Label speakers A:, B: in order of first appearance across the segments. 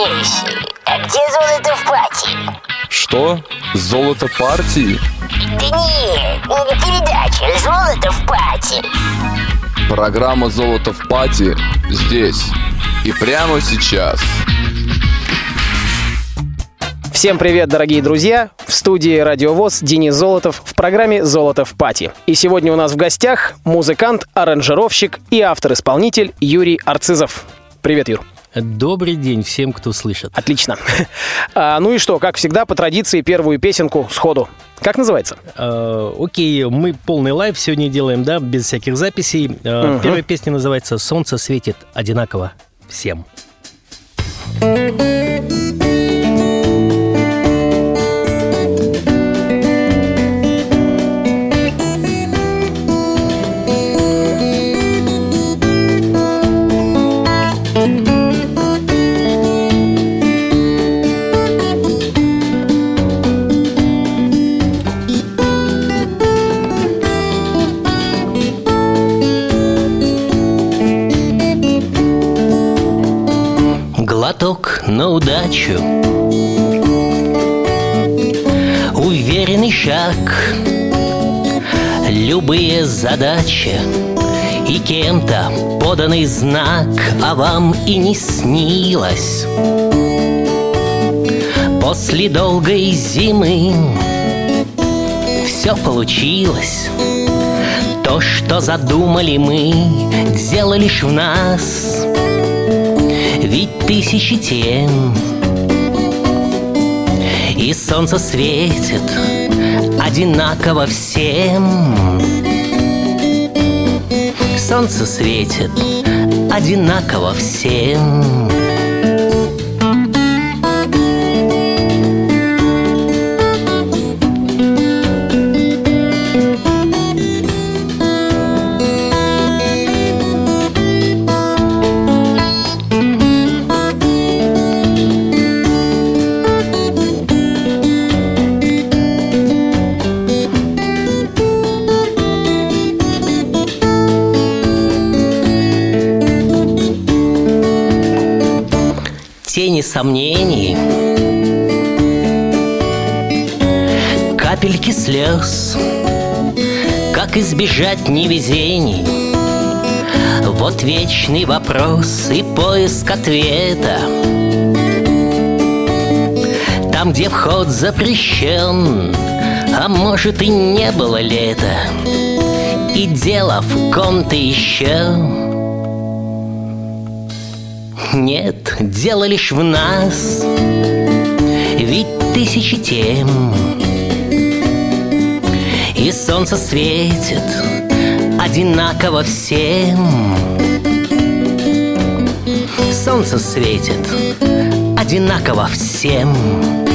A: Грейси, а где золото в пати?
B: Что? Золото партии?
A: Да нет, не передача «Золото в пати».
B: Программа «Золото в пати» здесь и прямо сейчас.
C: Всем привет, дорогие друзья! В студии Радиовоз Денис Золотов в программе «Золото в пати». И сегодня у нас в гостях музыкант, аранжировщик и автор-исполнитель Юрий Арцизов. Привет, Юр.
D: Добрый день всем, кто слышит.
C: Отлично. А, ну и что, как всегда, по традиции, первую песенку сходу. Как называется?
D: Э, окей, мы полный live сегодня делаем, да, без всяких записей. Э,
C: Мгм.
D: Первая песня называется «Солнце светит одинаково всем». Глоток на удачу. Уверенный шаг. Любые задачи И кем-то поданный знак А вам и не снилось. После долгой зимы Все получилось. То, что задумали мы Дело лишь в нас ведь тысячи тем И солнце светит одинаково всем. Солнце светит одинаково всем сомнений. Капельки слез Как избежать невезений. Вот вечный вопрос и поиск ответа. Там, где вход запрещен А может и не было лета И дело в ком-то еще нет, дело лишь в нас. Ведь тысячи тем. И солнце светит одинаково всем. Солнце светит одинаково всем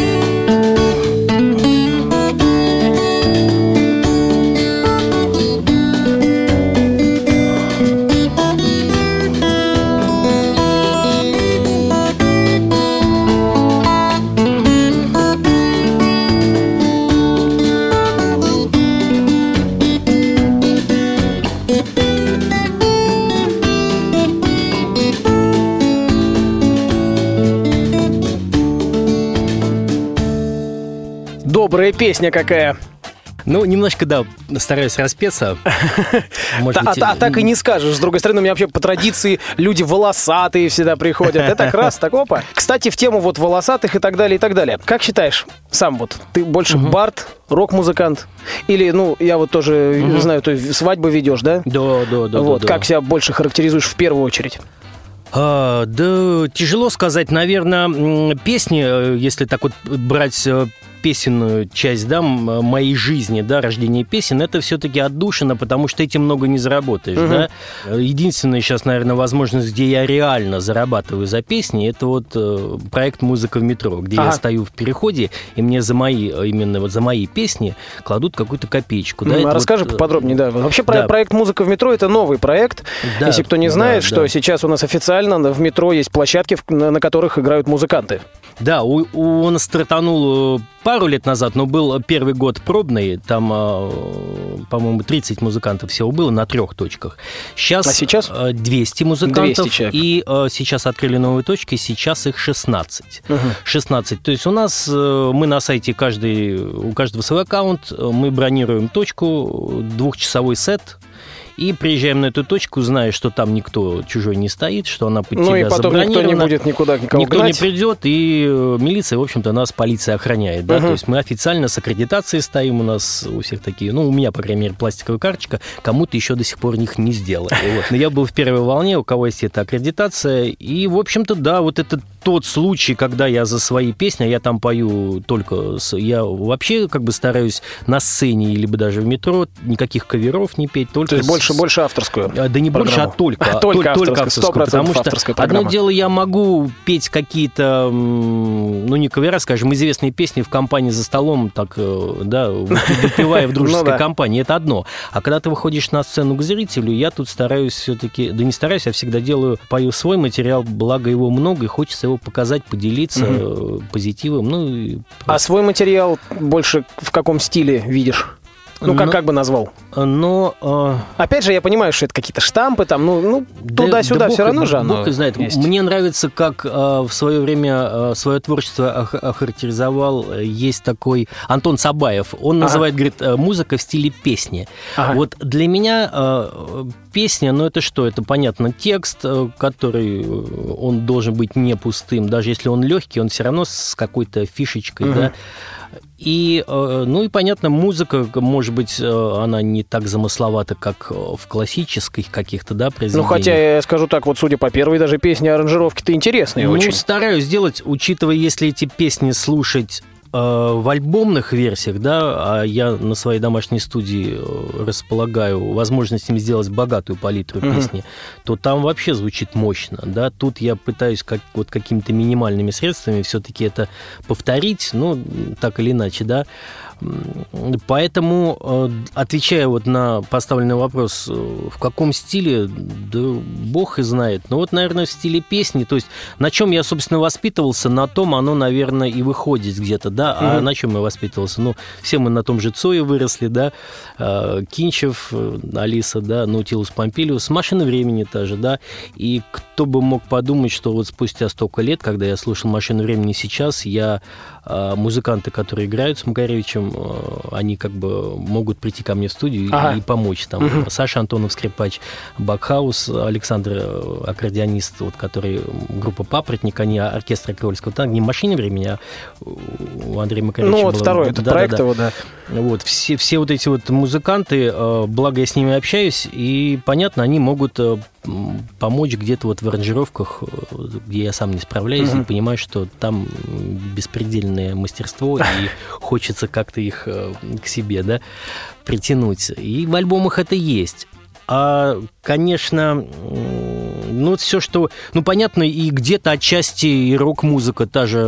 C: Добрая песня какая.
D: Ну, немножко, да, стараюсь распеться Может
C: а,
D: быть,
C: та- а так и не скажешь. С другой стороны, у меня вообще по традиции люди волосатые всегда приходят. Это так раз, так опа. Кстати, в тему вот волосатых и так далее, и так далее. Как считаешь сам вот, ты больше бард, рок-музыкант? Или, ну, я вот тоже знаю, ты свадьбы ведешь, да?
D: Да, да, да.
C: вот,
D: да, да.
C: как себя больше характеризуешь в первую очередь?
D: А, да, тяжело сказать, наверное, песни, э, если так вот брать э, песенную часть, да, моей жизни, да, рождение песен, это все-таки отдушина, потому что этим много не заработаешь, да. Единственная сейчас, наверное, возможность, где я реально зарабатываю за песни, это вот э, проект «Музыка в метро», где
C: Ага.
D: я стою в переходе, и мне за мои, э, именно вот за мои песни кладут какую-то копеечку. да, это
C: а
D: вот,
C: Расскажи
D: э,
C: поподробнее, да. Вообще
D: да.
C: проект «Музыка в метро» — это новый проект.
D: Да,
C: Если кто не
D: да,
C: знает,
D: да.
C: что сейчас у нас официально в метро есть площадки, на которых играют музыканты.
E: Да, он стартанул пару лет назад, но был первый год пробный. Там, э, по-моему, 30 музыкантов всего было на трех точках. Сейчас,
C: А сейчас?
E: э, 200 музыкантов.
C: 200 человек.
E: И э, сейчас открыли новые точки, сейчас их 16.
C: Мгм.
E: 16. То есть у нас, э, мы на сайте, каждый, у каждого свой аккаунт, э, мы бронируем точку, двухчасовой сет, и приезжаем на эту точку, зная, что там никто чужой не стоит, что она под
C: Ну
E: тебя
C: и потом никто не будет никуда никого
E: Никто
C: гнать.
E: не придет, и э, милиция, в общем-то, нас полиция охраняет, да,
C: Мгм.
E: то есть мы официально с аккредитацией стоим, у нас у всех такие, ну, у меня, по крайней мере, пластиковая карточка, кому-то еще до сих пор них не сделали. Вот. Но я был в первой волне, у кого есть эта аккредитация, и, в общем-то, да, вот это тот случай, когда я за свои песни, а я там пою только... Я вообще как бы стараюсь на сцене, либо даже в метро, никаких каверов не петь, только...
C: То есть
E: с-
C: больше, больше авторскую.
E: а, Да не больше, а
C: программу.
E: только.
C: Только
E: Толь-
C: авторская,
E: авторскую,
C: 100%
E: Потому что
C: авторская
E: одно дело, я могу петь какие-то, ну, не кавера, скажем, известные песни в компании за столом, так, э, да, выпивая в дружеской
C: Ну да.
E: компании, это одно. А когда ты выходишь на сцену к зрителю, я тут стараюсь все-таки, да не стараюсь, а всегда делаю, пою свой материал, благо его много, и хочется его показать, поделиться э, позитивом, ну, и
C: А свой материал больше в каком стиле видишь? Ну, как,
E: Ну,
C: как бы назвал?
E: но... э,
C: Опять же, я понимаю, что это какие-то штампы, там, ну, ну
E: Да-
C: туда-сюда
E: да бог
C: все равно же оно
E: Бог знает.
C: есть.
E: Мне нравится, как э, в свое время э, свое творчество ох- охарактеризовал. э, Есть такой Антон Сабаев. Он
C: Ага.
E: называет, говорит, э, музыка в стиле песни.
C: Ага.
E: Вот для меня э, песня, ну это что? Это, понятно, текст, э, который э, он должен быть не пустым. Даже если он легкий, он все равно с какой-то фишечкой,
C: Мгм.
E: да. И, э, ну и понятно, музыка, может быть, э, она не так замысловата, как э, в классических каких-то, да,
C: Ну,
E: произведениях.
C: хотя, я скажу так, вот судя по первой даже песне, аранжировки-то интересные
E: Ну,
C: очень.
E: стараюсь сделать, учитывая, если эти песни слушать в альбомных версиях, да, а я на своей домашней студии э, располагаю возможностями сделать богатую палитру
C: Мгм.
E: песни, то там вообще звучит мощно, да. Тут я пытаюсь как вот какими-то минимальными средствами все-таки это повторить, ну так или иначе, да. Поэтому, э, отвечая вот на поставленный вопрос, э, в каком стиле, да бог и знает. Ну вот, наверное, в стиле песни, то есть на чем я, собственно, воспитывался, на том оно, наверное, и выходит где-то, да. А
C: Мгм.
E: на чем я воспитывался? Ну, все мы на том же Цое выросли, да. Э, Кинчев, Алиса, да, Наутилус Помпилиус, Машина времени та же, да. И кто бы мог подумать, что вот спустя столько лет, когда я слушал Машину времени сейчас, я музыканты, которые играют с Макаревичем, э, они как бы могут прийти ко мне в студию и-
C: Ага.
E: и помочь. Там
C: Мгм.
E: Саша Антонов, скрипач, Бакхаус, Александр, э, аккордеонист, вот, который группа «Папоротник», они оркестр Крольского. Там не «Машина времени», а у Андрея Макаревича
C: Ну, вот
E: было-
C: второй этот
E: Да-да-да.
C: проект его, да.
E: Вот, все, все вот эти вот музыканты, э, благо я с ними общаюсь, и, понятно, они могут помочь где-то вот в аранжировках, э, где я сам не справляюсь,
C: Мгм.
E: и понимаю, что там беспредельное мастерство, и хочется как-то их э, к себе, да, притянуть. И в альбомах это есть. А, конечно, ну, все, что... Ну, понятно, и где-то отчасти и рок-музыка, та же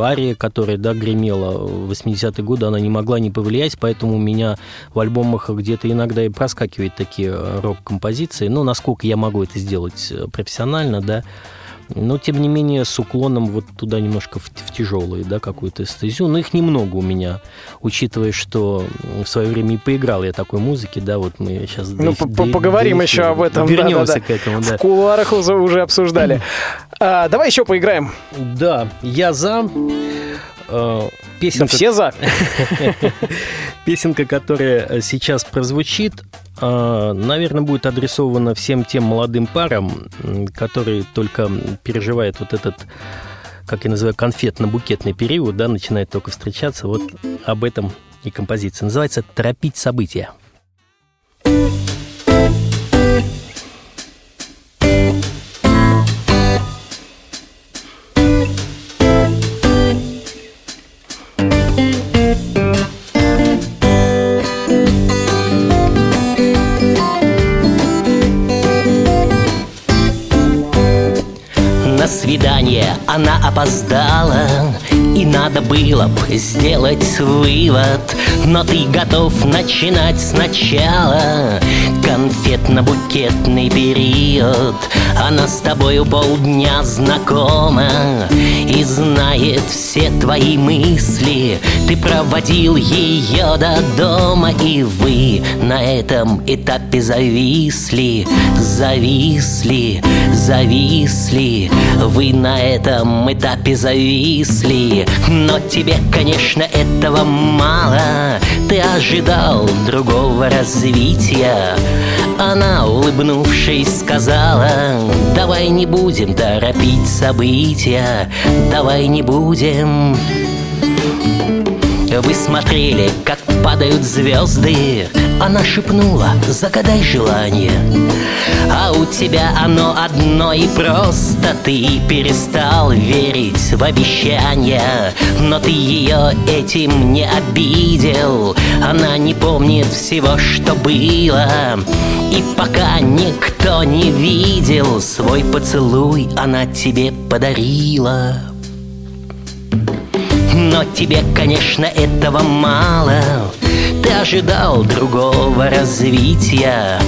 E: Ария, которая, да, гремела в 80-е годы, она не могла не повлиять, поэтому у меня в альбомах где-то иногда и проскакивают такие э, рок-композиции. Ну, насколько я могу это сделать э, профессионально, да, но, тем не менее, с уклоном вот туда немножко в, в тяжелые, да, какую-то эстезию. Но их немного у меня, учитывая, что в свое время и поиграл я такой музыки, да, вот мы сейчас...
C: Ну, по- поговорим еще об этом,
E: Вернемся
C: да-да-да.
E: к этому, да.
C: В кулуарах уже, уже обсуждали. А, давай еще поиграем.
E: Да, я за... Э, Песенка,
C: все за.
E: песенка, которая сейчас прозвучит, э, наверное, будет адресована всем тем молодым парам, которые только переживают вот этот, как я называю, конфетно-букетный период, да, начинают только встречаться. Вот об этом и композиция. Называется «Торопить события».
D: Опоздала И надо было бы сделать вывод. Но ты готов начинать сначала. Конфетно-букетный период Она с тобою полдня знакома И знает все твои мысли Ты проводил ее до дома И вы на этом этапе зависли Зависли, зависли. Вы на этом этапе зависли. Но тебе, конечно, этого мало. Ты ожидал другого развития. Она, улыбнувшись, сказала Давай не будем торопить события Давай не будем вы смотрели, как падают звезды? Она шепнула, загадай желание А у тебя оно одно и просто. Ты перестал верить в обещания Но ты ее этим не обидел. Она не помнит всего, что было. И пока никто не видел Свой поцелуй она тебе подарила но тебе, конечно, этого мало. Ты ожидал другого развития.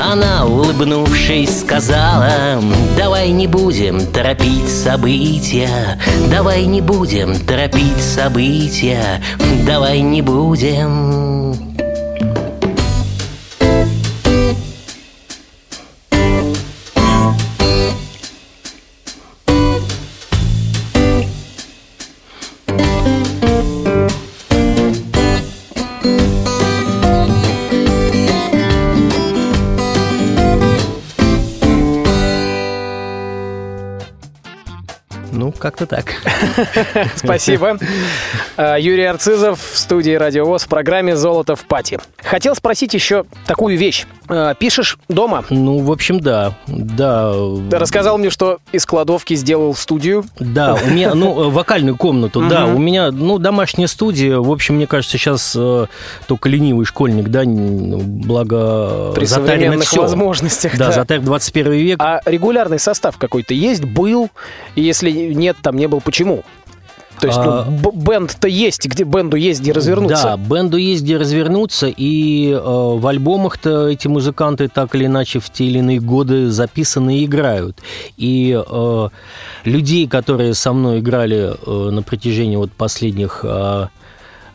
D: Она, улыбнувшись, сказала Давай не будем торопить события. Давай не будем торопить события. Давай не будем
E: как-то так.
C: Спасибо. А, Юрий Арцизов в студии Радио ВОЗ в программе «Золото в пати». Хотел спросить еще такую вещь. А, Пишешь дома?
E: Ну, в общем, да. Да.
C: Ты рассказал мне, что из кладовки сделал студию.
E: Да, у меня, ну, э, вокальную комнату, да, у меня, ну, домашняя студия, в общем, мне кажется, сейчас э, только ленивый школьник, да, н- благо
C: При
E: затарено
C: возможностях.
E: Да,
C: да.
E: затарен 21 век.
C: А регулярный состав какой-то есть, был? Если нет, там не был, почему? То есть,
E: А-
C: ну, б- бенд-то есть, где бенду есть, где развернуться.
E: Да, бенду есть где развернуться, и э, в альбомах-то эти музыканты так или иначе в те или иные годы записаны и играют. И э, людей, которые со мной играли э, на протяжении вот последних... э,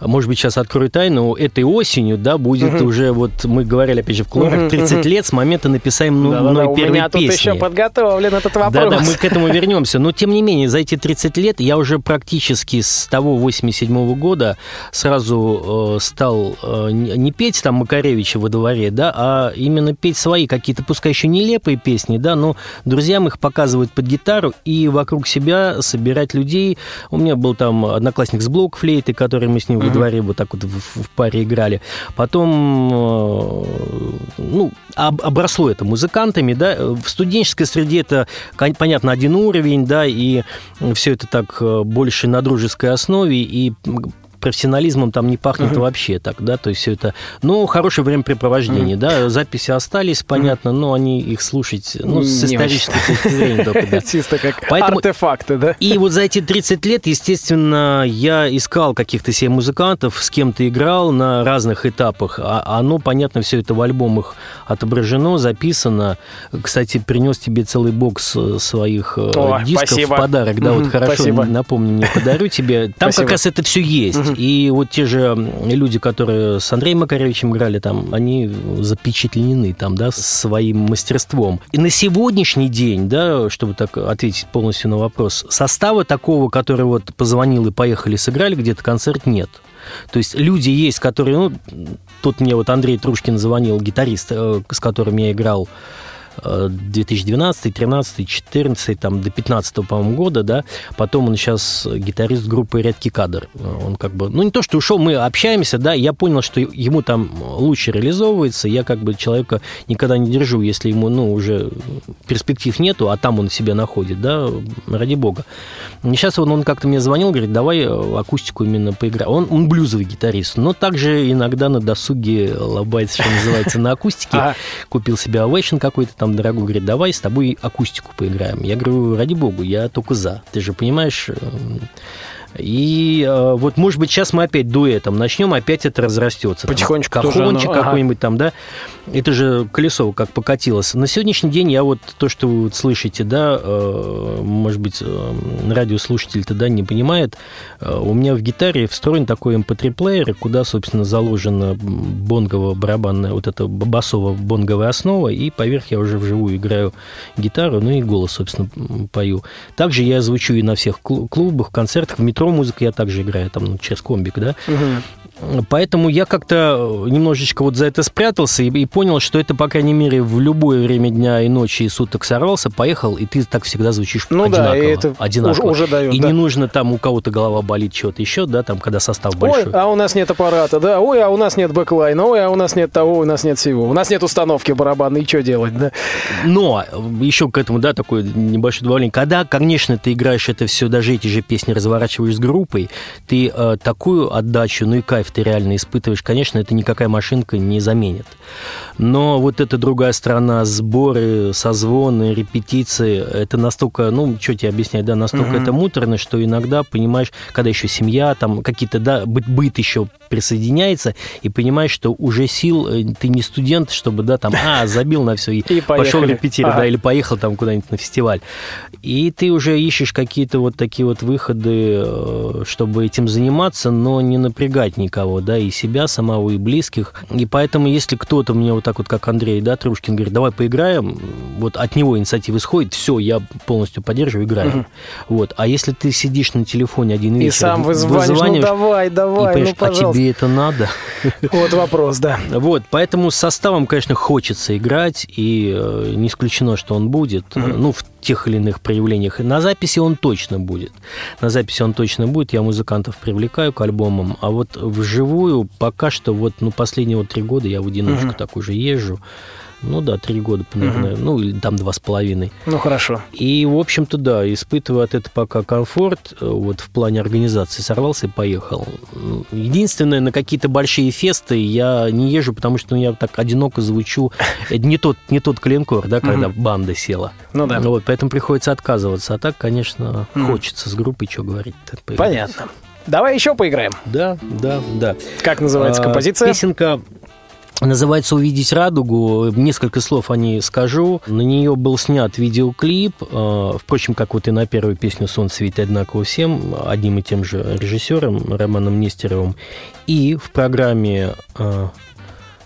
E: может быть, сейчас открою тайну, этой осенью, да, будет уже, вот мы говорили, опять же, в кулуарах, 30 лет с момента написания ну,
C: Да-да-да,
E: мной
C: у
E: первой
C: меня тут
E: песни.
C: еще подготовлен этот вопрос.
E: Да-да, мы к этому вернемся. Но, тем не менее, за эти 30 лет я уже практически с того 87 года сразу э, стал э, не петь там Макаревича во дворе, да, а именно петь свои какие-то, пускай еще нелепые песни, да, но друзьям их показывать под гитару и вокруг себя собирать людей. У меня был там одноклассник с блок-флейты, который мы с ним во дворе вот так вот в, в паре играли. Потом, э, ну, об- обросло это музыкантами, да. В студенческой среде это, понятно, один уровень, да, и все это так э, больше на дружеской основе, и профессионализмом там не пахнет вообще так, да, то есть все это, ну, хорошее времяпрепровождение, да, записи остались, понятно, но они их слушать, ну, с
C: Не
E: исторической точки зрения только, да.
C: Чисто как
E: Поэтому-
C: артефакты, да?
E: И вот за эти 30 лет, естественно, я искал каких-то себе музыкантов, с кем-то играл на разных этапах. А оно, понятно, все это в альбомах отображено, записано. Кстати, принес тебе целый бокс э, своих э,
C: О,
E: дисков
C: спасибо.
E: в подарок. Да, вот хорошо,
C: спасибо.
E: напомни мне, подарю тебе. Там
C: Спасибо.
E: как раз это все есть. И вот те же люди, которые с Андреем Макаревичем играли там, они запечатлены там, да, своим мастерством. И на сегодняшний день, да, чтобы так ответить полностью на вопрос, состава такого, который вот позвонил и поехали, сыграли где-то концерт, нет. То есть люди есть, которые, ну, тут мне вот Андрей Трушкин звонил, гитарист, э, с которым я играл 2012, 13, 14, там, до 15 по-моему, года, да. Потом он сейчас гитарист группы Редкий кадр. Он как бы, ну, не то, что ушел, мы общаемся, да, я понял, что ему там лучше реализовывается, я как бы человека никогда не держу, если ему, ну, уже перспектив нету, а там он себя находит, да, ради бога. И сейчас он, он как-то мне звонил, говорит, давай акустику именно поиграем. Он, он блюзовый гитарист, но также иногда на досуге лобается, что называется, на акустике.
C: Ага.
E: Купил себе Ovation какой-то там дорогой, говорит, давай с тобой акустику поиграем. Я говорю, ради бога, я только за. Ты же понимаешь, э, И э, вот, может быть, сейчас мы опять дуэтом начнем, опять это разрастется.
C: Потихонечку
E: Там,
C: тоже
E: Кахончик
C: оно, ага.
E: какой-нибудь там, да. Это же колесо как покатилось. На сегодняшний день я вот то, что вы вот слышите, да, э, может быть, э, радиослушатель-то, да, не понимает, э, у меня в гитаре встроен такой MP3-плеер, куда, собственно, заложена бонгово-барабанная, вот эта басово-бонговая основа, и поверх я уже вживую играю гитару, ну и голос, собственно, пою. Также я звучу и на всех клу- клубах, концертах, в метро музыку я также играю, там, ну, через комбик, да. Поэтому я как-то немножечко вот за это спрятался и, и понял, что это, по крайней мере, в любое время дня и ночи и суток сорвался, поехал, и ты так всегда звучишь
C: Ну да,
E: одинаково.
C: и это
E: одинаково.
C: уже- уже дает,
E: И
C: да.
E: не нужно там у кого-то голова болит, чего-то еще, да, там, когда состав
C: Ой,
E: большой.
C: а у нас нет аппарата, да, ой, а у нас нет бэклайна, ой, а у нас нет того, у нас нет всего. У нас нет установки барабанной, и что делать, да?
E: Но еще к этому, да, такое небольшое добавление. Когда, конечно, ты играешь это все, даже эти же песни разворачиваешь с группой, ты э, такую отдачу, ну и кайф ты реально испытываешь. Конечно, это никакая машинка не заменит. Но вот эта другая сторона, сборы, созвоны, репетиции, это настолько, ну, что тебе объяснять, да, настолько это муторно, что иногда, понимаешь, когда еще семья, там какие-то, да, быт, быт еще присоединяется, и понимаешь, что уже сил, э, ты не студент, чтобы, да, там, а, забил на все и,
C: И
E: пошел репетировать, да, или поехал там куда-нибудь на фестиваль. И ты уже ищешь какие-то вот такие вот выходы, э, чтобы этим заниматься, но не напрягать никого, да, и себя самого, и близких. И поэтому, если кто-то мне вот так вот, как Андрей, да, Трушкин, говорит, давай поиграем, вот от него инициатива исходит, все, я полностью поддерживаю, играем. Вот. А если ты сидишь на телефоне один
C: И
E: вечер,
C: сам вызваниваешь, ну давай,
E: и
C: давай, ну
E: понимаешь, а
C: пожалуйста.
E: тебе это надо?
C: Вот вопрос, да.
E: Вот, поэтому с составом, конечно, хочется играть, и э, не исключено, что он будет, э, ну, в тех или иных проявлениях. И на записи он точно будет. На записи он точно будет, я музыкантов привлекаю к альбомам, а вот вживую пока что вот, ну, последние вот три года я в одиночку так уже езжу. Ну да, три года, наверное, ну или там два с половиной.
C: Ну хорошо.
E: И, в общем-то, да, испытываю от этого пока комфорт э, вот в плане организации. Сорвался и поехал. Ну, Единственное, на какие-то большие фесты я не езжу, потому что ну, я так одиноко звучу. Это не тот, не тот клинкор, да, когда банда села.
C: Ну да.
E: Вот, поэтому приходится отказываться. А так, конечно, хочется с группой, что говорить.
C: Понятно. Давай еще поиграем.
E: Да, да, да.
C: Как называется
E: А,
C: композиция?
E: Песенка называется «Увидеть радугу». Несколько слов о ней скажу. На нее был снят видеоклип. э, Впрочем, как вот и на первую песню «Солнце светит одинаково всем», одним и тем же режиссером Романом Нестеровым. И в программе э,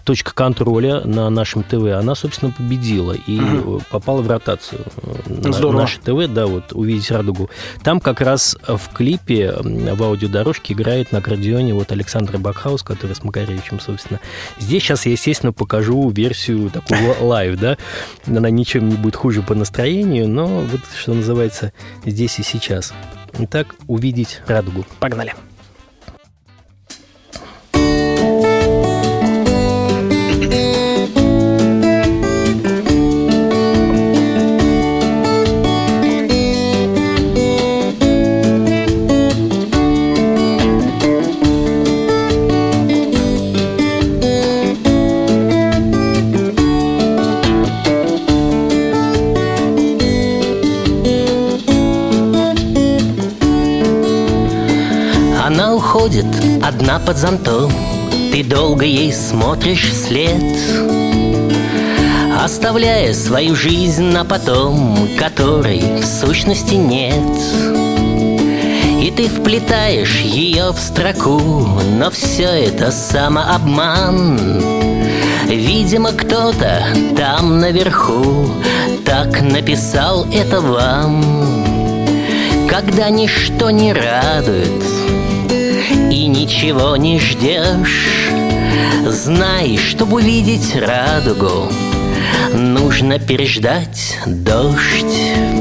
E: точка контроля на нашем ТВ, она, собственно, победила и э, попала в ротацию. на
C: Здорово.
E: Наше ТВ, да, вот «Увидеть радугу». Там как раз в клипе, в аудиодорожке играет на аккордеоне вот Александр Бакхаус, который с Макаревичем, собственно. Здесь сейчас я, естественно, покажу версию такую ла- live, да. Она ничем не будет хуже по настроению, но вот, что называется, здесь и сейчас. Итак, «Увидеть радугу».
C: Погнали.
D: Она уходит одна под зонтом. Ты долго ей смотришь вслед Оставляя свою жизнь на потом Которой в сущности нет. И ты вплетаешь ее в строку Но все это самообман. Видимо, кто-то там наверху Так написал это вам. Когда ничто не радует ничего не ждешь. Знай, чтобы увидеть радугу Нужно переждать дождь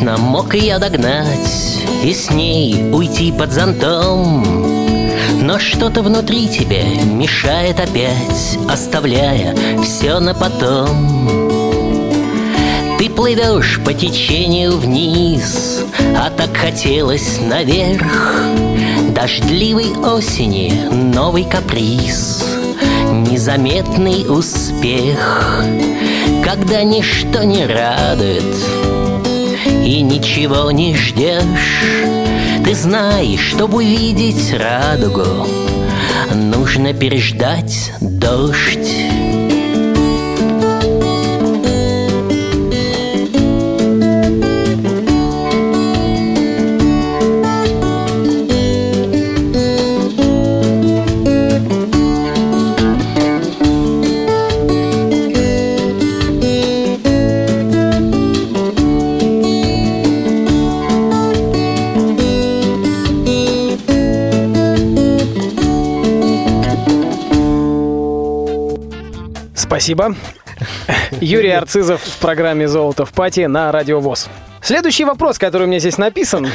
D: конечно, мог ее догнать И с ней уйти под зонтом. Но что-то внутри тебе мешает опять Оставляя все на потом. Ты плывешь по течению вниз А так хотелось наверх. Дождливой осени новый каприз Незаметный успех. Когда ничто не радует И ничего не ждешь. Ты знаешь, чтобы увидеть радугу. Нужно переждать дождь
C: Спасибо. Юрий Арцизов в программе «Золото в пати» на Радио ВОЗ. Следующий вопрос, который у меня здесь написан,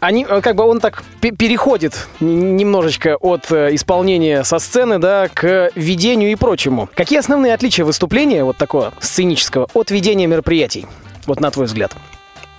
C: они, э, как бы он так пе- переходит немножечко от э, исполнения со сцены, да, к ведению и прочему. Какие основные отличия выступления, вот такого сценического, от ведения мероприятий? Вот на твой взгляд.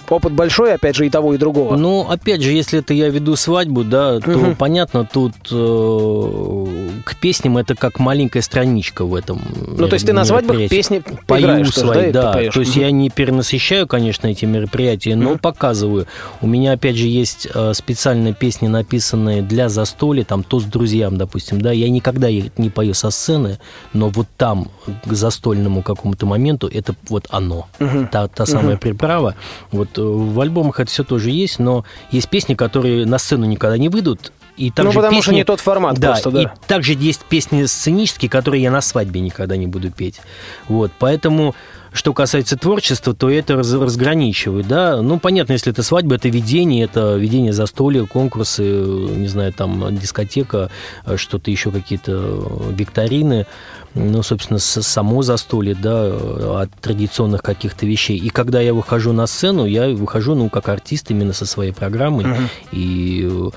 C: Опыт большой, опять же, и того, и другого.
E: Ну, опять же, если это я веду свадьбу, да, то
C: Мгм.
E: понятно, тут э, к песням это как маленькая страничка в этом.
C: Ну, то есть ты на свадьбах
E: мероприятии.
C: песни
E: Пою
C: играешь
E: свои,
C: да,
E: да. То есть
C: Мгм.
E: я не перенасыщаю, конечно, эти мероприятия, но
C: Мгм.
E: показываю. У меня, опять же, есть э, специальные песни, написанные для застолья, там, то с друзьям, допустим, да. Я никогда их не пою со сцены, но вот там, к застольному какому-то моменту, это вот оно.
C: Мгм.
E: Та, та самая приправа. Вот э, в альбомах это все тоже есть, но есть песни, которые на сцену никогда не выйдут. И
C: Ну,
E: также
C: потому что
E: песни-
C: не тот формат
E: да,
C: просто, да.
E: и также есть песни сценические, которые я на свадьбе никогда не буду петь. Вот, поэтому, что касается творчества, то это раз- разграничивает, да. Ну, понятно, если это свадьба, это ведение, это ведение застолья, конкурсы, не знаю, там, дискотека, э, что-то еще, какие-то э, викторины, ну, собственно, само застолье, да, э, от традиционных каких-то вещей. И когда я выхожу на сцену, я выхожу, ну, как артист именно со своей программой, и э,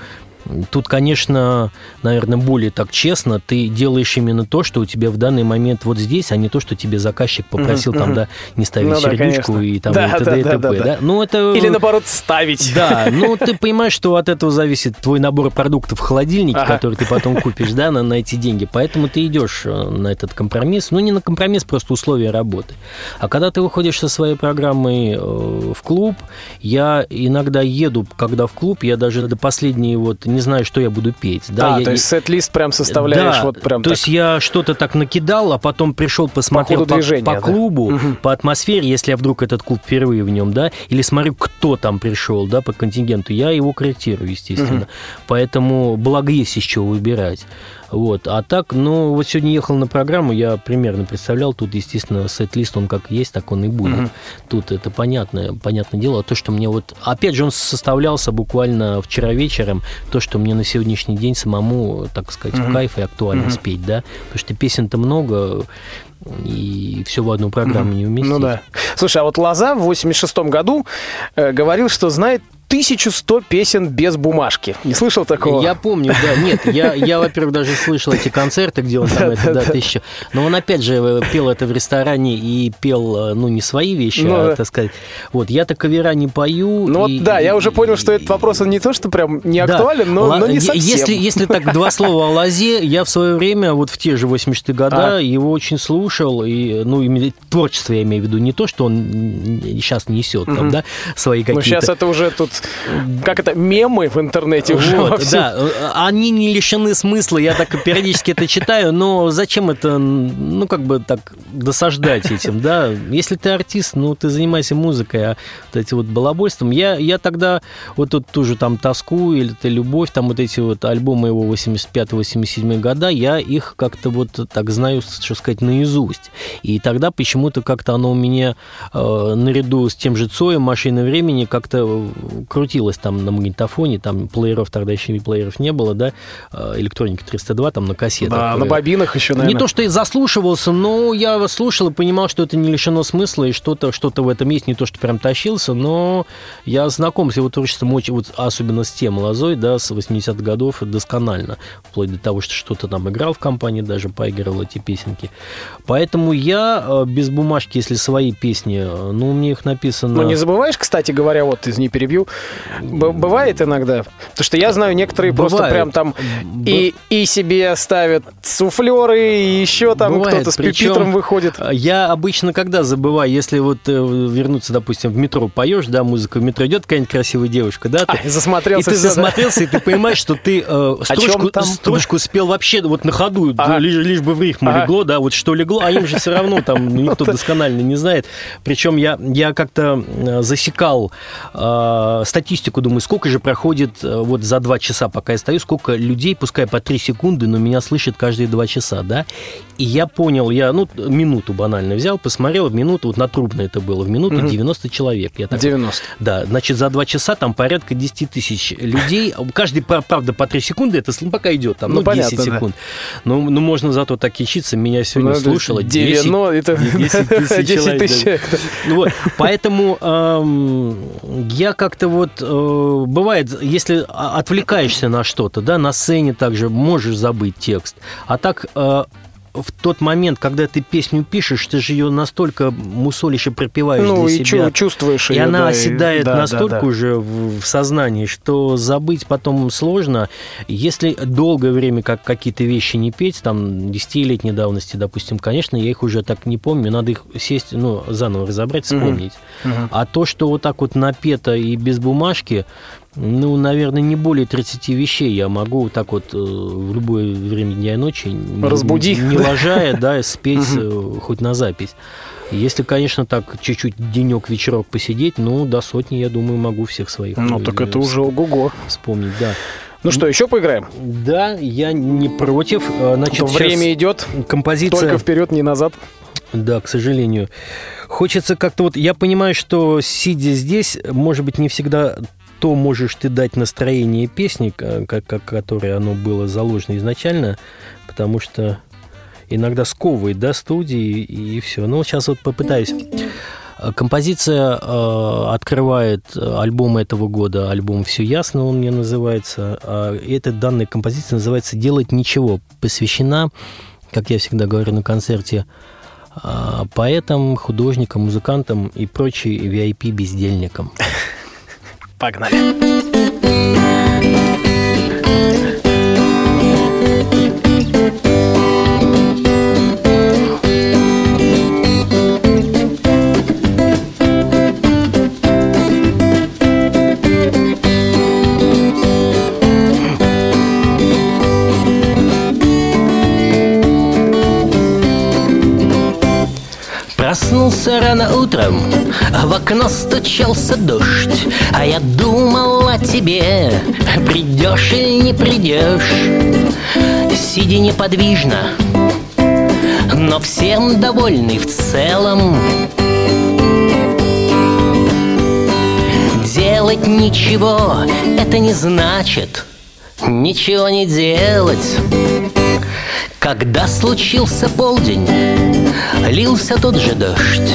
E: Тут, конечно, наверное, более так честно, ты делаешь именно то, что у тебя в данный момент вот здесь, а не то, что тебе заказчик попросил там, да, не ставить
C: Ну да,
E: сердечку
C: конечно.
E: и там
C: Да,
E: и т.д.
C: да,
E: и
C: да,
E: т.п.,
C: да, да.
E: Ну, это...
C: Или наоборот ставить.
E: Да, ну ты понимаешь, что от этого зависит твой набор продуктов в холодильнике,
C: Ага.
E: который ты потом купишь, да, на, на эти деньги. Поэтому ты идешь э, на этот компромисс. Ну, не на компромисс, просто условия работы. А когда ты выходишь со своей программой э, в клуб, я иногда еду, когда в клуб, я даже до последней вот не знаю, что я буду петь. Да,
C: а,
E: я,
C: то есть сет-лист прям составляешь
E: да,
C: вот прям
E: то
C: так.
E: есть я что-то так накидал, а потом пришел, посмотрел
C: ходу
E: по,
C: движения,
E: по
C: да.
E: клубу,
C: Мгм.
E: по атмосфере, если я вдруг этот клуб впервые в нем, да, или смотрю, кто там пришел, да, по контингенту, я его корректирую, естественно.
C: Мгм.
E: Поэтому благо есть из чего выбирать. Вот. А так, ну, вот сегодня ехал на программу, я примерно представлял, тут, естественно, сет-лист, он как есть, так он и будет.
C: Мгм.
E: Тут это понятное, понятное дело. А то, что мне вот... Опять же, он составлялся буквально вчера вечером, то, что мне на сегодняшний день самому, так сказать, в
C: Мгм.
E: кайф и актуально
C: Мгм.
E: спеть, да? Потому что песен-то много, и все в одну программу не уместить.
C: Ну да. Слушай, а вот Лоза в 86 году э, говорил, что знает 1100 песен без бумажки. Не слышал такого?
E: Я помню, да. Нет, я, я во-первых, даже слышал эти концерты, где он там это, да, тысяча. Но он опять же э, пел это в ресторане и пел, э, ну, не свои вещи,
C: Ну
E: а, так сказать. Вот, я-то кавера не пою.
C: Ну
E: и-
C: вот да, я уже понял, что этот вопрос, он не то, что прям не
E: Да.
C: актуален, но,
E: Ла-
C: но не совсем.
E: Если, если так два слова о Лозе, я в свое время, вот в те же 80-е годы,
C: А.
E: его очень слушал, и, ну, именно творчество я имею в виду, не то, что он сейчас несет, там, да, свои
C: Ну
E: какие-то...
C: сейчас это уже тут, как это, мемы в интернете уже
E: Вот, да, они не лишены смысла, я так периодически это читаю, но зачем это, ну, как бы так досаждать этим, да? Если ты артист, ну, ты занимайся музыкой, а вот эти вот балабольством. Я, я тогда вот тут тоже там «Тоску» или «Ты любовь», там вот эти вот альбомы его 85-87 года, я их как-то вот так знаю, что сказать, наизусть. И тогда почему-то как-то оно у меня э, наряду с тем же Цоем «Машина времени» как-то крутилось там на магнитофоне, там плееров тогда еще плееров не было, да, э, электроника 302 там на кассетах.
C: Да, на бобинах еще, наверное.
E: Не то, что я заслушивался, но я слушал и понимал, что это не лишено смысла, и что-то что в этом есть, не то, что прям тащился, но я знаком с его творчеством, очень, вот, особенно с тем лозой, да, с 80-х годов досконально, вплоть до того, что что-то там играл в компании, даже поигрывал эти песенки. Поэтому я э, без бумажки, если свои песни, э, ну, у меня их написано...
C: Ну, не забываешь, кстати говоря, вот, из не перебью, б- бывает иногда, потому что я знаю, некоторые просто
E: Бывает.
C: прям там
E: Б-
C: и, и себе ставят суфлеры, и еще там
E: Бывает,
C: кто-то с
E: причем-
C: пипитром выходит.
E: Я обычно когда забываю, если вот э, вернуться, допустим, в метро поешь, да, музыка в метро идет, какая-нибудь красивая девушка, да, ты,
C: Ай, засмотрелся
E: и ты
C: всё, да.
E: засмотрелся, и ты понимаешь, что ты э, строчку, строчку спел вообще вот на ходу,
C: Ага.
E: лишь, лишь бы в рифму
C: Ага.
E: легло, да, вот что легло, а им же все равно там никто досконально не знает. Причем я, я как-то э, засекал э, статистику, думаю, сколько же проходит э, вот за два часа, пока я стою, сколько людей, пускай по три секунды, но меня слышат каждые два часа, да, и я понял, я, ну, минуту банально взял, посмотрел, в минуту, вот на трубно это было, в минуту
C: Мгм.
E: 90 человек. Я так
C: 90.
E: да, значит, за два часа там порядка 10 тысяч людей. Каждый, пра- правда, по 3 секунды, это пока идет там,
C: Ну,
E: ну, 10
C: понятно, да.
E: секунд. Ну, ну, можно зато так кичиться. Меня сегодня
C: Ну,
E: слушало 10,
C: 90, это
E: 10 тысяч
C: 10
E: человек.
C: тысяч
E: да.
C: человек, да.
E: Ну вот, поэтому эм, я как-то вот э, бывает, если отвлекаешься на что-то, да, на сцене также можешь забыть текст, а так э, в тот момент, когда ты песню пишешь, ты же ее настолько мусолишь и пропиваешь
C: Ну,
E: для
C: и
E: себя.
C: чу- чувствуешь
E: И она
C: да,
E: оседает
C: да, да,
E: настолько
C: да.
E: уже в, в сознании, что забыть потом сложно. Если долгое время как какие-то вещи не петь, там, десятилетней давности, допустим, конечно, я их уже так не помню, надо их сесть, ну, заново разобрать, вспомнить.
C: Мгм.
E: А то, что вот так вот напето и без бумажки, ну, наверное, не более 30 вещей я могу так вот э, в любое время дня и ночи, не-
C: Разбуди.
E: не ложая, да, спеть э, хоть на запись. Если, конечно, так чуть-чуть денек, вечерок посидеть, ну, до сотни, я думаю, могу всех своих
C: Ну,
E: э,
C: так это уже ого-го.
E: вспомнить, да.
C: Ну что, еще поиграем?
E: Да, я не против. Значит,
C: время идет
E: композиция...
C: только вперед, не назад.
E: Да, к сожалению. Хочется как-то вот... Я понимаю, что сидя здесь, может быть, не всегда то можешь ты дать настроение песни, как, как, которое оно было заложено изначально, потому что иногда сковывает, да, студии и все. Ну, сейчас вот попытаюсь. Э, Композиция э, открывает альбом этого года, альбом «Все ясно» он мне называется. А эта данная композиция называется «Делать ничего», посвящена, как я всегда говорю на концерте, а, поэтам, художникам, музыкантам и прочей VIP-бездельникам.
C: Погнали.
D: Проснулся рано утром, в окно стучался дождь А я думал о тебе, придешь или не придешь. Сиди неподвижно, но всем довольный в целом. Делать ничего, это не значит ничего не делать когда случился полдень, лился тот же дождь.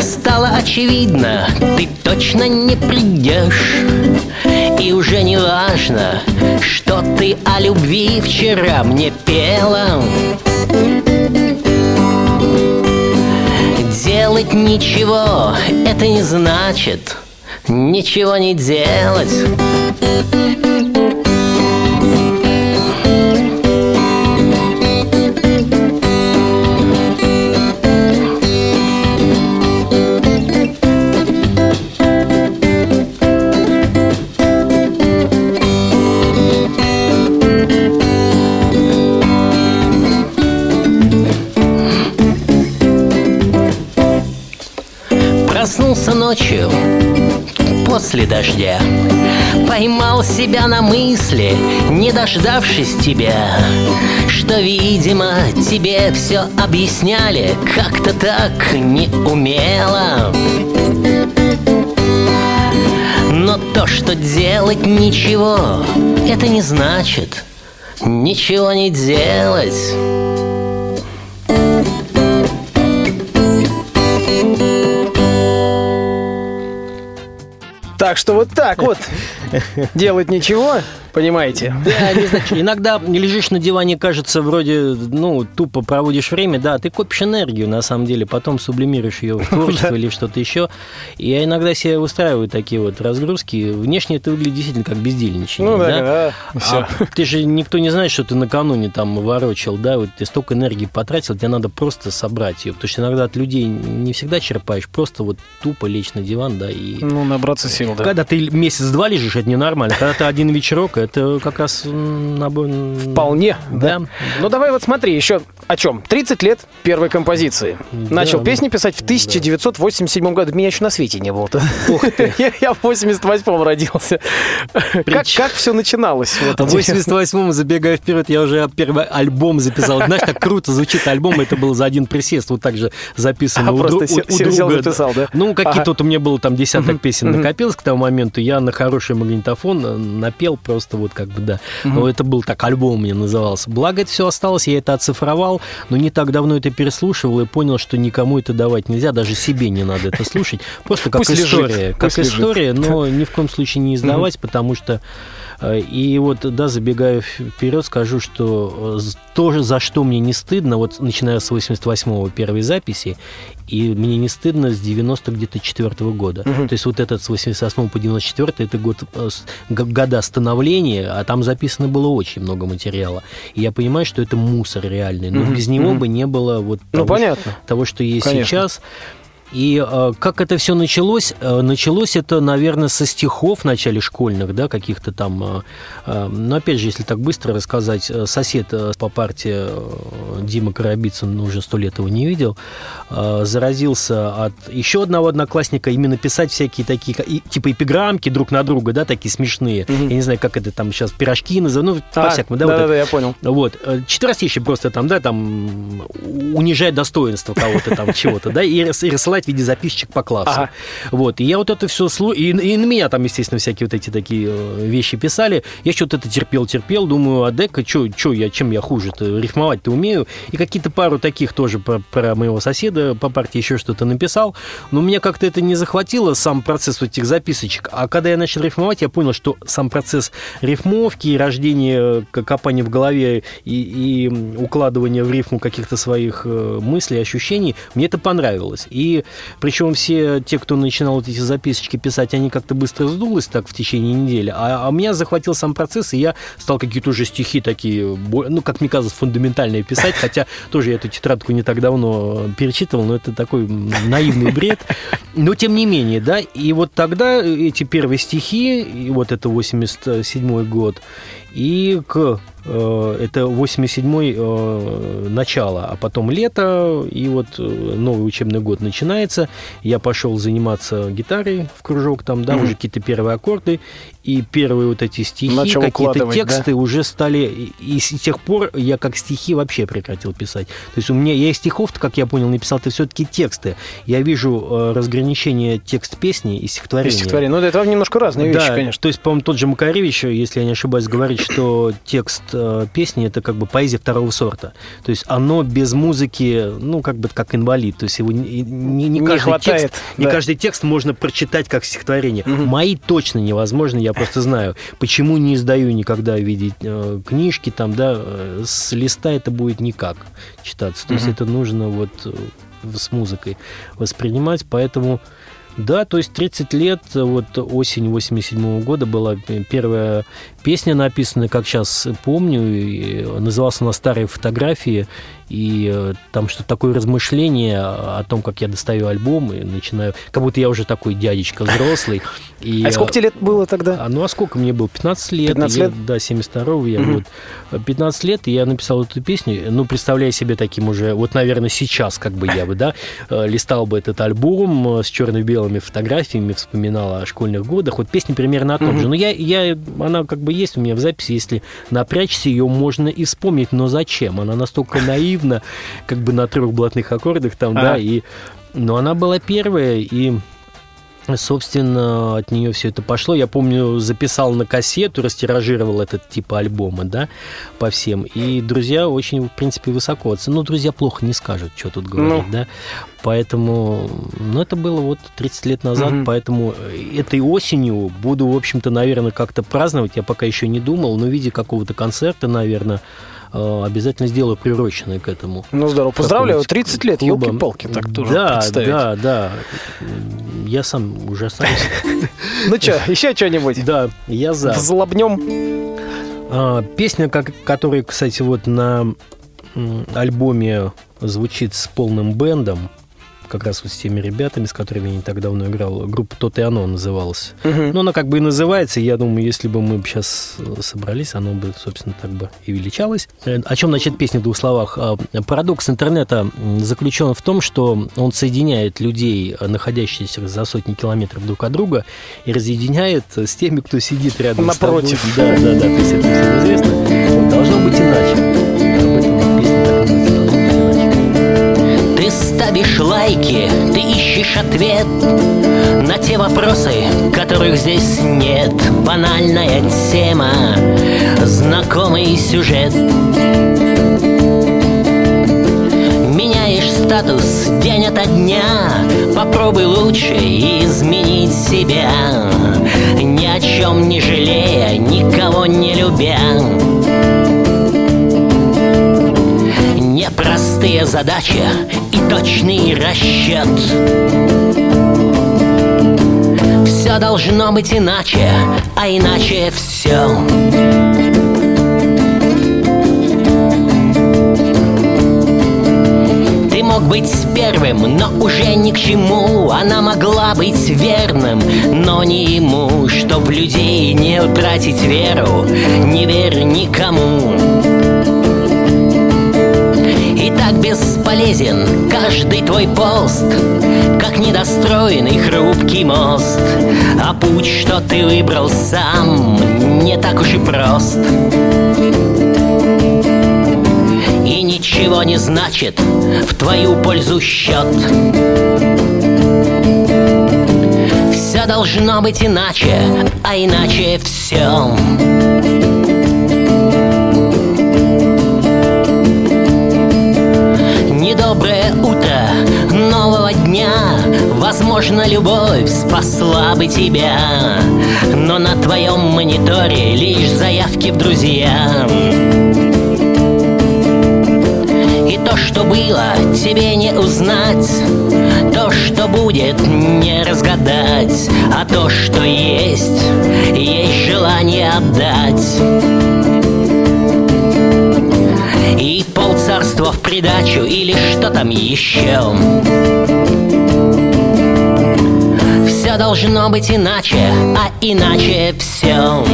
D: Стало очевидно, ты точно не придешь. И уже не важно, что ты о любви вчера мне пела. Делать ничего, это не значит ничего не делать. Ночью после дождя Поймал себя на мысли, не дождавшись тебя Что, видимо, тебе все объясняли Как-то так неумело. Но что делать ничего Это не значит ничего не делать
C: Так что вот так вот. Делать ничего, понимаете?
E: Да, не знаю, иногда лежишь на диване, кажется, вроде, ну, тупо проводишь время, да, ты копишь энергию, на самом деле, потом сублимируешь ее в творчество или что-то еще. И я иногда себе устраиваю такие вот разгрузки. Внешне это выглядит действительно как бездельничание,
C: Ну да,
E: да? А ты же никто не знает, что ты накануне там ворочил, да, вот ты столько энергии потратил, тебе надо просто собрать ее, потому что иногда от людей не всегда черпаешь, просто вот тупо лечь на диван, да, и...
C: Ну, набраться сил, да.
E: Когда ты месяц-два лежишь, это ненормально. Когда ты один вечерок, это как раз набор...
C: Вполне,
E: Да.
C: Ну давай вот смотри, еще о чем. 30 лет первой композиции. Начал
E: Да.
C: песни писать в 1987 году. Меня еще на свете не было. Я я в 88 родился. Как,
E: Прич-
C: как все начиналось? Вот
E: В
C: интересно.
E: 88-м, забегая вперед, я уже первый альбом записал. Знаешь, так круто звучит альбом, это было за один присест, вот так же записано
C: А,
E: у,
C: просто
E: у- у друга.
C: записал, да?
E: Ну, какие-то
C: Ага.
E: вот у меня было там десяток песен накопилось к тому моменту, я на хороший магнитофон э, напел просто вот как бы, да. Но это был так, альбом мне назывался. Благо это все осталось, я это оцифровал, но не так давно это переслушивал и понял, что никому это давать нельзя, даже себе не надо это слушать. Просто как
C: Пусть лежит,
E: история. Как
C: пусть лежит.
E: история, но ни в коем случае не издавать, потому что и вот, да, забегая вперед, скажу, что э, з- то, за что мне не стыдно, вот начиная с 88-го первой записи, и мне не стыдно с 90 где-то четвертого года. То есть вот этот с 88 по 94 это год, э, года становления, а там записано было очень много материала. И я понимаю, что это мусор реальный, но без него бы не было вот
C: Ну,
E: того,
C: понятно.
E: того, что есть
C: Конечно.
E: сейчас. И э, как это все началось? Э, началось это, наверное, со стихов в начале школьных, да, каких-то там. Э, э, но опять же, если так быстро рассказать, э, сосед по партии э, Дима Коробицын, ну, уже сто лет его не видел, заразился от еще одного одноклассника именно писать всякие такие, типа эпиграммки друг на друга, да, такие смешные. Я не знаю, как это там сейчас, пирожки называют, ну,
C: А,
E: по-всякому, да, вот это.
C: Да-да-да, я понял.
E: Вот. Четверостище просто там, да, там унижать достоинство кого-то там, чего-то, да, и, и рассылать в виде записочек по классу.
C: Ага.
E: Вот. И я вот это все слу... И, и на меня там, естественно, всякие вот эти такие э, вещи писали. Я что-то это терпел, терпел. Думаю, а дека, чё, чё я, чем я хуже-то? Рифмовать-то умею. И какие-то пару таких тоже про, про моего соседа по партии еще что-то написал. Но меня как-то это не захватило, сам процесс вот этих записочек. А когда я начал рифмовать, я понял, что сам процесс рифмовки и рождения э, копания в голове и, и укладывания в рифму каких-то своих э, мыслей, ощущений, мне это понравилось. И причем все те, кто начинал вот эти записочки писать, они как-то быстро сдулось так в течение недели. А, а меня захватил сам процесс, и я стал какие-то уже стихи такие, ну, как мне кажется, фундаментальные писать, хотя тоже я эту тетрадку не так давно перечитывал, но это такой наивный бред. Но тем не менее, да, и вот тогда эти первые стихи, и вот это 87 год, и к это 87-й э, начало, а потом лето, и вот э, новый учебный год начинается. Я пошел заниматься гитарой в кружок, там, да, уже какие-то первые аккорды, и первые вот эти стихи,
C: Начал
E: какие-то тексты уже стали... И, и с тех пор я как стихи вообще прекратил писать. То есть у меня, я стихов, как я понял, написал, это все-таки тексты. Я вижу э, разграничение текст песни и стихотворения.
C: Стихотворение. Ну, да, это немножко разные вещи,
E: Да,
C: конечно.
E: То есть, по-моему, тот же Макаревич, если я не ошибаюсь, говорит, что текст э, песни это как бы поэзия второго сорта. То есть оно без музыки, ну, как бы как инвалид. То есть его не, не- не
C: Не
E: каждый
C: хватает,
E: текст, не
C: да.
E: каждый текст можно прочитать как стихотворение. Мои точно невозможно, я просто знаю. Почему не издаю никогда в виде э, книжки, там, да, э, с листа это будет никак читаться. То есть это нужно вот э, с музыкой воспринимать, поэтому да, то есть 30 лет, вот осень 87 года была первая песня написана, как сейчас помню, называлась она «Старые фотографии», и э, там что-то такое размышление о том, как я достаю альбом и начинаю, как будто я уже такой дядечка взрослый. И,
C: А сколько тебе лет было тогда?
E: а, ну а сколько мне было? 15 лет.
C: 15
E: Я-
C: лет?
E: да, 72-го я вот. 15 лет, и я написал эту песню, ну, представляя себе таким уже, вот, наверное, сейчас как бы я бы, да, э, листал бы этот альбом э, с черно-белыми фотографиями, вспоминал о школьных годах. Вот песня примерно о том же. Но я, я, она как бы есть у меня в записи, если напрячься, ее можно и вспомнить, но зачем? Она настолько наивна, как бы на трех блатных аккордах там, да, и... Но она была первая, и собственно, от нее все это пошло. Я помню, записал на кассету, растиражировал этот типа альбома, да, по всем. И друзья очень, в принципе, высоко оценили. Ну, друзья плохо не скажут, что тут говорить,
C: Ну.
E: да. Поэтому, ну, это было вот 30 лет назад,
C: Мгм.
E: поэтому этой осенью буду, в общем-то, наверное, как-то праздновать. Я пока еще не думал, но в виде какого-то концерта, наверное, э, обязательно сделаю приуроченный к этому.
C: Ну, здорово. Поздравляю,
E: Какого-нибудь
C: 30 лет, елки-палки, так тоже
E: Да,
C: представить.
E: да, да. Я сам ужасаюсь.
C: Ну что, еще что-нибудь?
E: Да, я за.
C: Взлобнем.
E: А, Песня, которая, кстати, вот на альбоме звучит с полным бендом, как раз вот с теми ребятами, с которыми я не так давно играл. Группа «Тот и оно» называлась. Ну, она как бы и называется. Я думаю, если бы мы сейчас собрались, оно бы, собственно, так бы и величалось. Э, О чем начать песню в двух словах? А, Парадокс интернета заключен в том, что он соединяет людей, э, находящихся за сотни километров друг от друга, и разъединяет с теми, кто сидит рядом
C: Напротив.
E: с тобой. Да, да, да, то есть это всем известно. Вот, должно быть иначе. Об этом
D: Ты ставишь лайки, ты ищешь ответ На те вопросы, которых здесь нет. Банальная тема, знакомый сюжет. Меняешь статус день ото дня. Попробуй лучше изменить себя. Ни о чем не жалея, никого не любя. Непростые задачи точный расчет. Все должно быть иначе, а иначе все Ты мог быть первым, но уже ни к чему. Она могла быть верным, но не ему. Что в людей не тратить веру, не верь никому и так бесполезен каждый твой пост Как недостроенный хрупкий мост. А путь, что ты выбрал сам Не так уж и прост. И ничего не значит в твою пользу счет. Все должно быть иначе, а иначе все Недоброе утро. Нового дня Возможно, любовь спасла бы тебя. Но на твоем мониторе лишь заявки в друзья. И то, что было, тебе не узнать То, что будет, не разгадать А то, что есть, есть желание отдать полцарства в придачу или что там еще Все должно быть иначе, а иначе все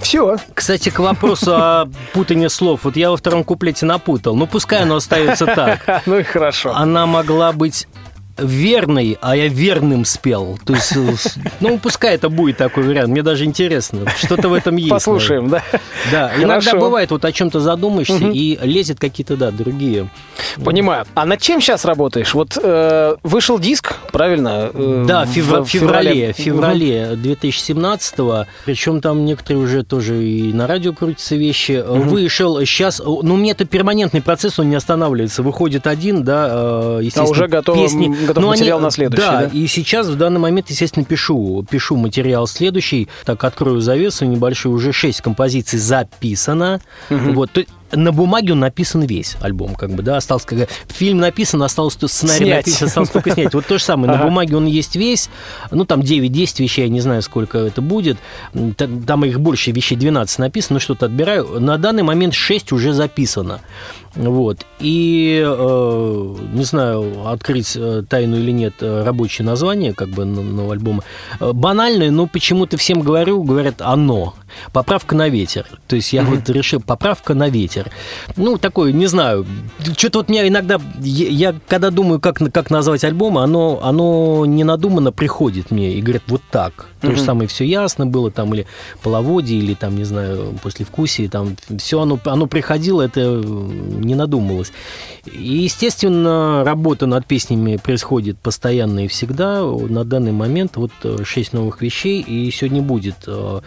C: Все.
E: Кстати, к вопросу о путании слов. Вот я во втором куплете напутал. Ну, пускай оно остается так.
C: Ну и хорошо.
E: Она могла быть верной, а я верным спел. То есть, э, ну, пускай это будет такой вариант. Мне даже интересно. Что-то в этом есть.
C: Послушаем, да?
E: Да, иногда бывает, вот о чем-то задумаешься, и лезет какие-то, да, другие.
C: Понимаю. А над чем сейчас работаешь? Вот э, вышел диск, правильно? Э,
E: Да, в февра-
C: в
E: феврале, феврале 2017-го, причем там некоторые уже тоже и на радио крутятся вещи. Вышел сейчас, ну, меня это перманентный процесс, он не останавливается. Выходит один, да, э, естественно,
C: уже готов-
E: песни.
C: Готов
E: Но
C: материал на следующий,
E: Да,
C: да?
E: и сейчас в данный момент, естественно, пишу, пишу материал следующий. Так, открою завесу небольшую, уже шесть композиций записано. Вот, то- на бумаге он написан весь альбом, как бы, да, осталось, как, фильм написан, осталось то- сценарий
C: Снять.
E: написан, осталось только снять. Вот то же самое, на бумаге он есть весь, ну, там 9-10 вещей, я не знаю, сколько это будет, там их больше, вещей 12 написано, ну, что-то отбираю. На данный момент 6 уже записано. Вот. И, э, не знаю, открыть э, тайну или нет, э, рабочее название, как бы, нового альбома. Э, Банальное, но почему-то всем говорю, говорят «оно». Поправка на ветер. То есть я вот решил, поправка на ветер. Ну, такой, не знаю, что-то вот меня иногда, я, я когда думаю, как, как назвать альбом, оно, оно ненадуманно приходит мне и говорит, вот так. То же самое «Все ясно» было, там, или «Половодье», или, там, не знаю, «Послевкусие», там, все оно, оно приходило, это не надумывалось. И, естественно, работа над песнями происходит постоянно и всегда. На данный момент вот э, шесть новых вещей, и сегодня будет э,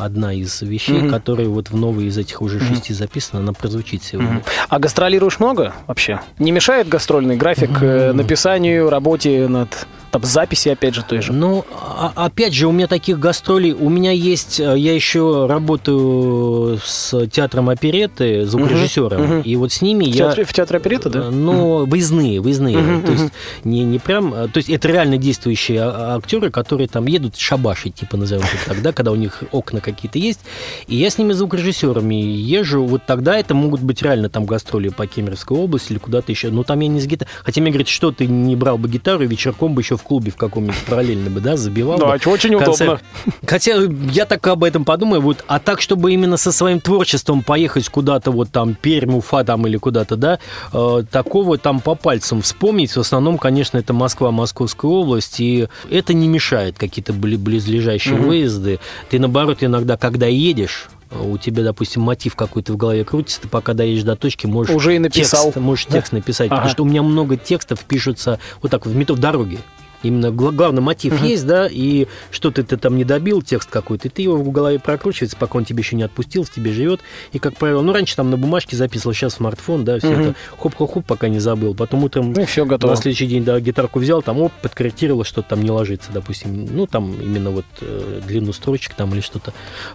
E: одна из вещей,
C: Мгм.
E: которая вот в новой из этих уже шести записана, она прозвучит сегодня.
C: А гастролируешь много вообще? Не мешает гастрольный график э, написанию, работе над там, записи, опять же, той же?
E: Ну, а- опять же, у меня таких гастролей, у меня есть, э, я еще работаю с театром оперетты, звукорежиссером,
C: мгм.
E: и вот с ними
C: В
E: я...
C: театре, в театре оперетта, да?
E: Ну, выездные, выездные.
C: Мгм,
E: то есть не, не прям... э, То есть это реально действующие а- актеры, которые там едут шабашить, типа назовем это так, да, когда у них окна какие-то есть. И я с ними звукорежиссерами езжу. Вот тогда это могут быть реально там гастроли по Кемеровской области или куда-то еще. Но там я не с гитарой. Хотя мне говорят, что ты не брал бы гитару вечерком бы еще в клубе в каком-нибудь параллельно бы, да, забивал
C: Да,
E: бы.
C: очень
E: концерт.
C: удобно.
E: Хотя я так об этом подумаю, вот, а так, чтобы именно со своим творчеством поехать куда-то, вот там, Пермь, Уфа там или куда-то, да, э, такого там по пальцам вспомнить, в основном, конечно, это Москва, Московская область, и это не мешает какие-то бли- близлежащие
C: Мгм.
E: выезды. Ты, наоборот, иногда, когда едешь, у тебя, допустим, мотив какой-то в голове крутится, ты пока доедешь до точки, можешь
C: Уже и написал.
E: текст, можешь текст написать.
C: Ага.
E: Потому что у меня много текстов пишутся вот так в метро в дороге. Именно гла- главный мотив есть, да, и что-то ты там не добил, текст какой-то, и ты его в голове прокручивается, пока он тебе еще не отпустил, в тебе живет. И, как правило, ну, раньше там на бумажке записывал, сейчас смартфон, да, все
C: Мгм.
E: это хоп-хоп-хоп, пока не забыл. Потом утром
C: Ну, все готово.
E: на следующий день, да, гитарку взял, там, оп, подкорректировал, что-то там не ложится, допустим, ну, там именно вот э, длину строчек там или что-то.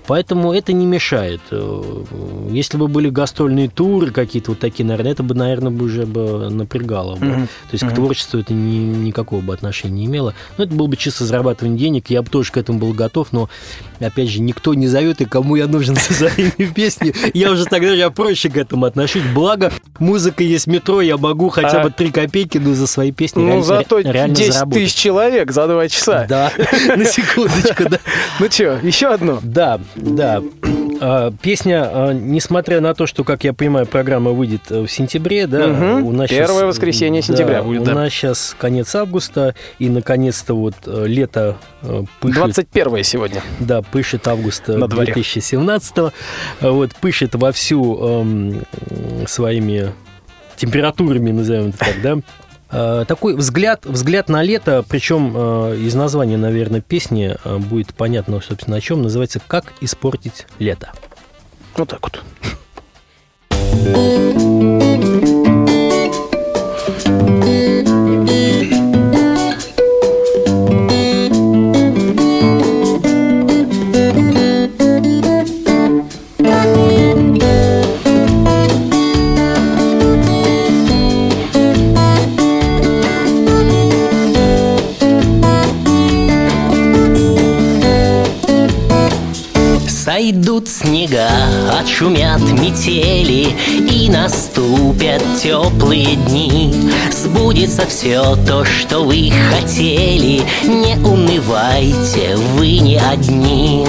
E: Поэтому это не мешает. Э, Если бы были гастрольные туры какие-то вот такие, наверное, это бы, наверное, бы уже бы напрягало бы.
C: Мгм.
E: То есть
C: Мгм.
E: к творчеству это ни- никакого бы отношения не имело. Ну, это было бы чисто зарабатывание денег, я бы тоже к этому был готов, но, опять же, никто не зовет, и кому я нужен со своими песнями. Я уже тогда я проще к этому отношусь. Благо, музыка есть метро, я могу хотя
C: А.
E: бы три копейки, ну, за свои песни
C: Ну,
E: реально-
C: зато
E: реально
C: 10
E: заработать.
C: тысяч человек за два часа.
E: Да, на секундочку, да.
C: Ну что, еще одну?
E: Да, да. А, Песня, а, несмотря на то, что, как я понимаю, программа выйдет э, в сентябре, да,
C: Мгм.
E: у нас
C: Первое
E: щас-
C: воскресенье сентября будет,
E: У
C: да.
E: нас сейчас конец августа, и наконец-то вот э, лето э, пышет,
C: 21 сегодня.
E: да, пышет августа
C: На дворе.
E: 2017 вот, пышет вовсю эм, своими температурами, назовем это так, да. Э, Такой взгляд, взгляд на лето, причем э, из названия, наверное, песни э, будет понятно, собственно, о чем. Называется «Как испортить лето».
C: Вот так вот.
D: Отшумят метели И наступят теплые дни. Сбудется все то, что вы хотели. Не унывайте, вы не одни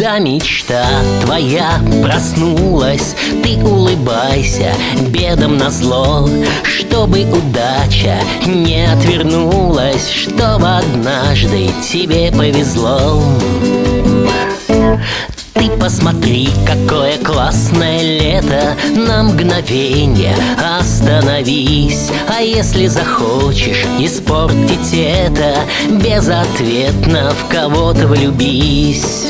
D: Когда мечта твоя проснулась, ты улыбайся бедам на зло, чтобы удача не отвернулась, чтобы однажды тебе повезло. Посмотри, какое классное лето. На мгновение остановись. А если захочешь испортить это Безответно в кого-то влюбись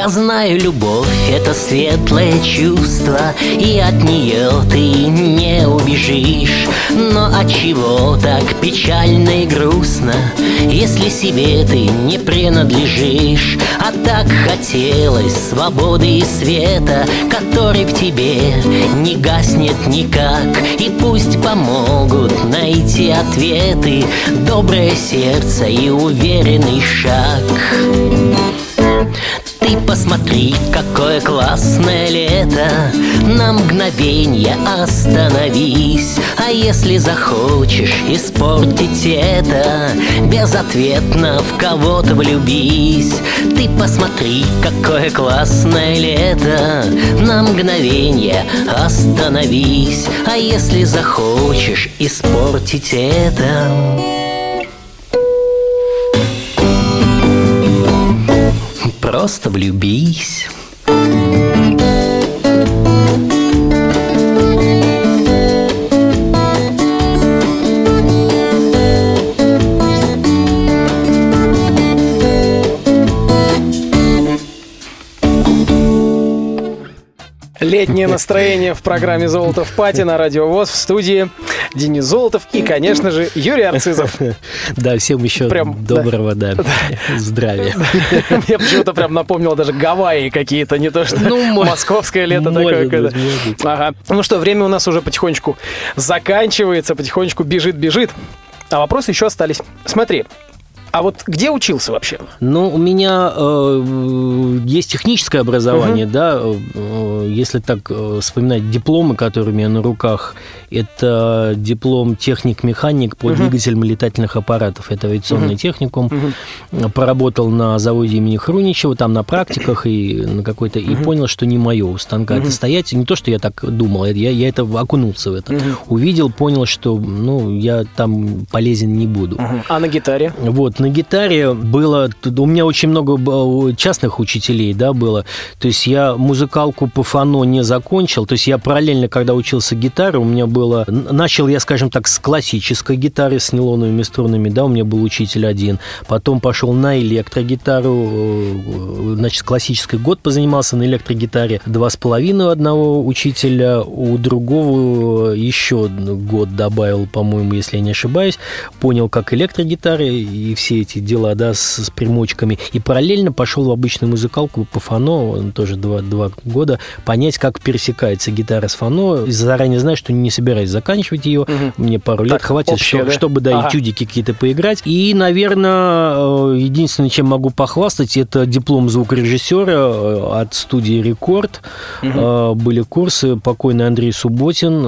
D: Я знаю, любовь — это светлое чувство И от нее ты не убежишь. Но от чего так печально и грустно Если себе ты не принадлежишь? А так хотелось свободы и света Который в тебе не гаснет никак. И пусть помогут найти ответы Доброе сердце и уверенный шаг посмотри, какое классное лето. На мгновенье остановись. А если захочешь испортить это Безответно в кого-то влюбись. Ты посмотри, какое классное лето. На мгновенье остановись. А если захочешь испортить это Просто влюбись.
C: Летнее настроение в программе «Золото в пати» на Радио ВОЗ в студии Денис Золотов и, конечно же, Юрий Арцизов.
E: Да, всем еще
C: Прям, да.
E: доброго, да, здравия.
C: Мне почему-то прям напомнило даже Гавайи какие-то, не то что
E: Ну, мо-
C: московское лето такое.
E: быть,
C: когда-. Ага. Ну что, время у нас уже потихонечку заканчивается, потихонечку бежит-бежит. А вопросы еще остались. Смотри, а вот где учился вообще?
E: Ну, у меня э, есть техническое образование, да, э, если так э, вспоминать дипломы, которые у меня на руках, это диплом техник-механик по двигателям летательных аппаратов, это авиационный техникум, поработал на заводе имени Хруничева, там на практиках и на какой-то, и понял, что не мое у станка это стоять, не то, что я так думал, я, я это окунулся в это, увидел, понял, что, ну, я там полезен не буду.
C: А на гитаре?
E: Вот, на гитаре было... У меня очень много частных учителей, да, было. То есть я музыкалку по фано не закончил. То есть я параллельно, когда учился гитаре, у меня было... Начал я, скажем так, с классической гитары, с нейлоновыми струнами, да, у меня был учитель один. Потом пошел на электрогитару. э, Значит, классический год позанимался на электрогитаре. Два с половиной одного учителя, у другого еще год добавил, по-моему, если я не ошибаюсь. Понял, как электрогитары и все эти дела, да, с, с примочками. И параллельно пошел в обычную музыкалку по фано, тоже два, два года, понять, как пересекается гитара с фано. И заранее знаю, что не собираюсь заканчивать ее. Мне пару лет
C: Так,
E: хватит,
C: общее,
E: что-
C: да?
E: чтобы, да,
C: Ага.
E: этюдики какие-то поиграть. И, наверное, э, единственное, чем могу похвастать, это диплом звукорежиссера э, от студии «Рекорд». Э, Были курсы, покойный Андрей Субботин,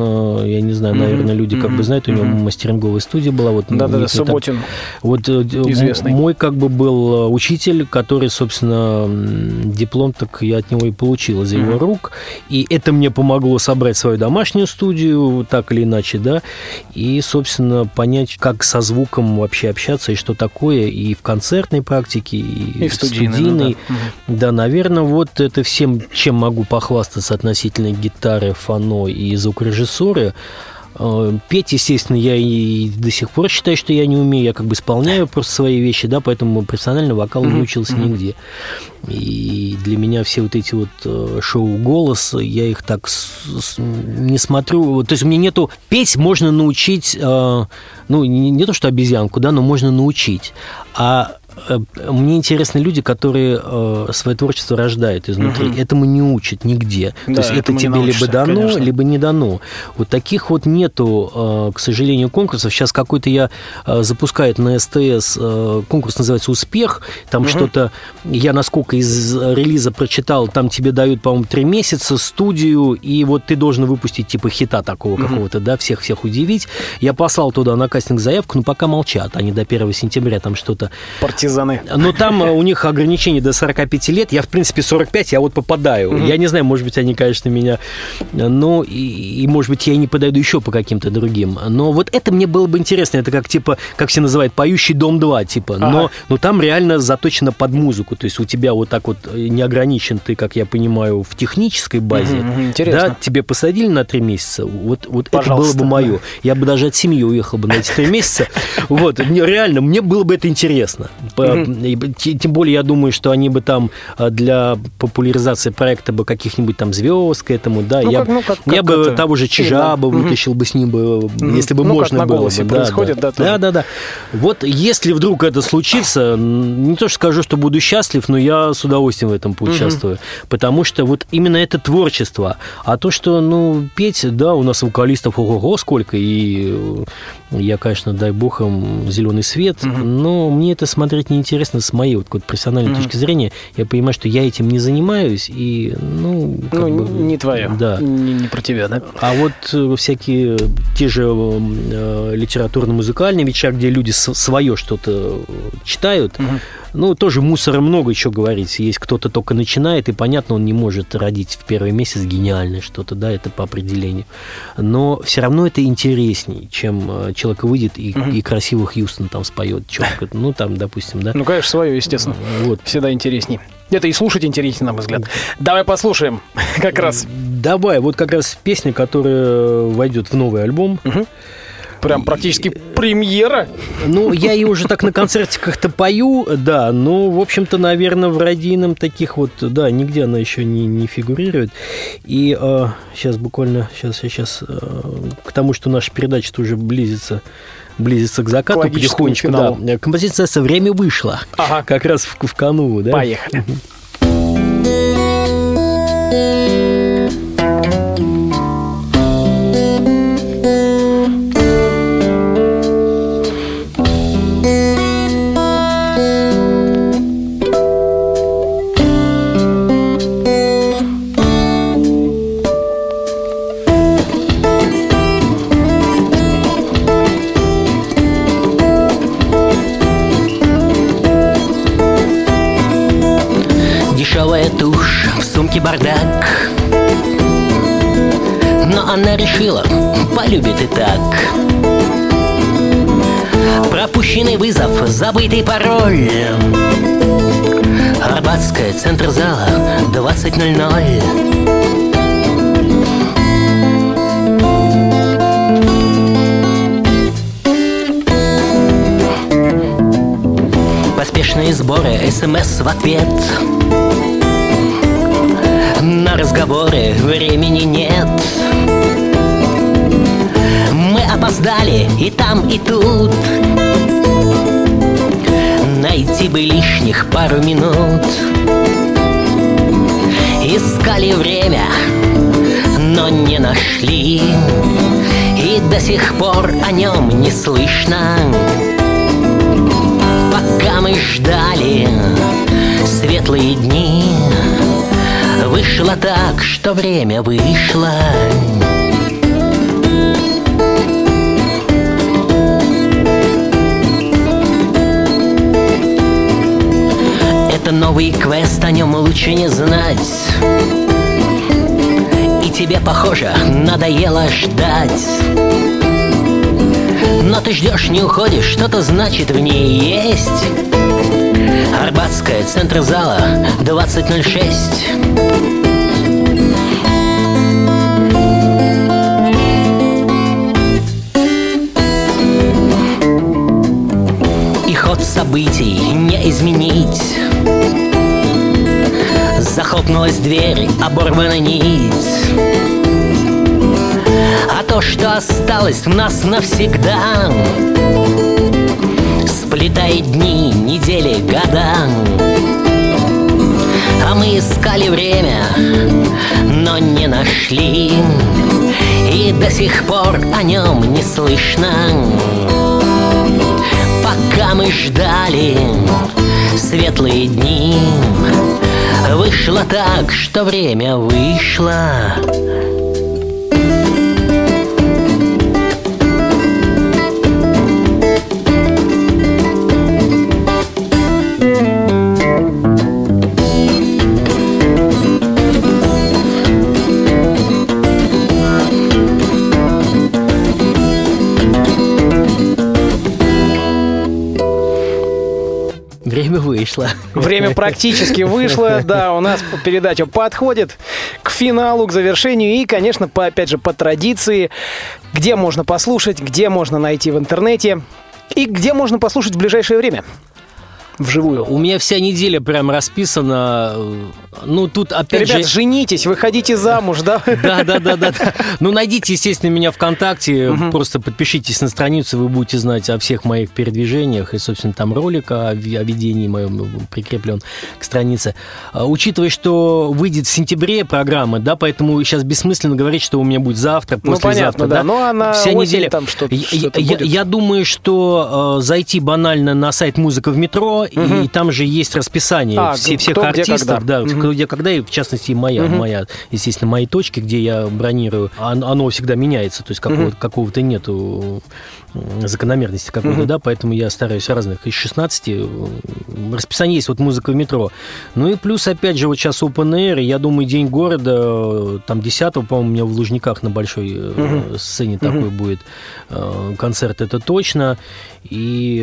E: я не знаю, наверное, люди как бы знают, у него мастеринговая студия была. Вот, не- не так-
C: Субботин.
E: вот
C: Известный.
E: мой как бы был э, учитель, который, собственно, диплом так я от него и получил из его рук. И это мне помогло собрать свою домашнюю студию, так или иначе, да, и, собственно, понять, как со звуком вообще общаться и что такое и в концертной практике, и,
C: И в студийной, ну да.
E: да, наверное, вот это всем, чем могу похвастаться относительно гитары, фано и звукорежиссуры. Э, Петь, естественно, я и до сих пор считаю, что я не умею, я как бы исполняю просто свои вещи, да, поэтому профессионально вокалу не учился нигде. И для меня все вот эти вот э, шоу «Голос», я их так не смотрю. То есть у меня нету... Петь можно научить, э, ну, не, то что обезьянку, да, но можно научить. А мне интересны люди, которые э, свое творчество рождают изнутри. Этому не учат нигде.
C: Да,
E: То есть это тебе либо
C: научишься,
E: дано,
C: конечно.
E: либо не дано. Вот таких вот нету, э, к сожалению, конкурсов. Сейчас какой-то я э, запускает на СТС э, конкурс называется «Успех». Там что-то, я насколько из релиза прочитал, там тебе дают, по-моему, три месяца студию, и вот ты должен выпустить типа хита такого какого-то, да, всех-всех удивить. Я послал туда на кастинг заявку, но пока молчат. Они до 1 сентября там что-то
C: Партизаны.
E: но там э, у них ограничение до 45 лет. Я, в принципе, 45, я вот попадаю. Я не знаю, может быть, они, конечно, меня... э, Ну, и, и, может быть, я и не подойду еще по каким-то другим. Но вот это мне было бы интересно. Это как, типа, как все называют, «Поющий дом 2», типа. Но,
C: Ага.
E: но там реально заточено под музыку. То есть у тебя вот так вот э, не ограничен ты, как я понимаю, в технической базе.
C: Мгм, интересно.
E: Да, тебе посадили на три месяца. Вот, вот это было бы мое. Я бы даже от семьи уехал бы на эти три месяца. Вот, реально, мне было бы это интересно. Тем более, я думаю, что они бы там а, для популяризации проекта бы каких-нибудь там звезд к этому, да,
C: Ну,
E: я,
C: как- ну, как-
E: я
C: как
E: бы
C: это
E: того же Чижа
C: да.
E: бы вытащил бы с ним бы, если бы
C: Ну, как
E: можно
C: на
E: было бы. Да,
C: происходит, да, тоже.
E: да, да, да. Вот если вдруг это случится, не то что скажу, что буду счастлив, но я с удовольствием в этом поучаствую. Потому что вот именно это творчество. А то, что, ну, петь, да, у нас вокалистов ого-го сколько, и Я, конечно, дай бог им зеленый свет, но мне это смотреть неинтересно с моей вот, какой-то профессиональной точки зрения. Я понимаю, что я этим не занимаюсь, и, ну,
C: Ну,
E: бы,
C: не твое.
E: Да.
C: Не, не про тебя, да?
E: А вот э, всякие те же э, литературно-музыкальные вечера, где люди свое что-то читают, ну, тоже мусора много еще говорить. Есть кто-то только начинает, и понятно, он не может родить в первый месяц гениальное что-то, да, это по определению. Но все равно это интересней, чем э, человек выйдет и, и красиво Хьюстон там споет четко. Ну, там, допустим, да.
C: Ну, конечно, свое, естественно.
E: Вот.
C: Всегда интересней. Это и слушать интереснее, на мой взгляд. Давай послушаем как раз.
E: Давай, вот как раз песня, которая войдет в новый альбом.
C: Прям практически премьера.
E: Ну, я ее уже так на концерте как-то пою, да, но, в общем-то, наверное, в радийном таких вот, да, нигде она еще не, не фигурирует. И э, сейчас буквально, сейчас я сейчас э, к тому, что наша передача уже близится близится к закату
C: К
E: потихонечку.
C: финалу.
E: Да. Композиция «Со время вышло».
C: Ага.
E: Как раз в, в Кануву, да?
C: Поехали.
D: Бардак. Но она решила, полюбит и так. Пропущенный вызов, забытый пароль. Арбатская, центр зала, 20.00 Поспешные сборы, СМС в ответ На разговоры времени нет. Мы опоздали и там, и тут. Найти бы лишних пару минут. Искали время, но не нашли. И до сих пор о нем не слышно. Пока мы ждали светлые дни Вышло так, что время вышло. Это новый квест, о нем лучше не знать. И тебе, похоже, надоело ждать. Но ты ждешь, не уходишь, что-то значит в ней есть Арбатская, центр зала, 2006 И ход событий не изменить. Захлопнулась дверь, оборвана нить. А то, что осталось в нас навсегда Сплетает дни, недели, года. А мы искали время, но не нашли. И до сих пор о нем не слышно. Пока мы ждали светлые дни Вышло так, что время вышло
E: вышло.
C: Время практически вышло, да, у нас передача подходит к финалу, к завершению. И, конечно, по, опять же, по традиции, где можно послушать, где можно найти в интернете и где можно послушать в ближайшее время. Вживую.
E: У меня вся неделя прям расписана. Ну, тут опять
C: Ребят,
E: же...
C: женитесь, выходите замуж, да?
E: Да, да, да, да. Ну, найдите, естественно, меня ВКонтакте, просто подпишитесь на страницу, вы будете знать о всех моих передвижениях, и, собственно, там ролик о, ведении моем прикреплен к странице. А, Учитывая, что выйдет в сентябре программа, да, поэтому сейчас бессмысленно говорить, что у меня будет завтра,
C: Ну,
E: послезавтра,
C: да. Ну, а на
E: Вся неделя.
C: там что-то-
E: я думаю, что э, зайти банально на сайт «Музыка в метро», и там же есть расписание
C: А,
E: все, всех
C: кто, где,
E: артистов,
C: когда.
E: да, кто где когда, и в частности и моя, моя, естественно, мои точки, где я бронирую, оно, оно всегда меняется, то есть какого, какого-то нету закономерности какой-то, да, поэтому я стараюсь разных из 16. э, Расписание есть, вот музыка в метро. Ну и плюс, опять же, вот сейчас Open Air, я думаю, День города, э, там 10 по-моему, у меня в Лужниках на большой э, сцене такой будет концерт, это точно. И,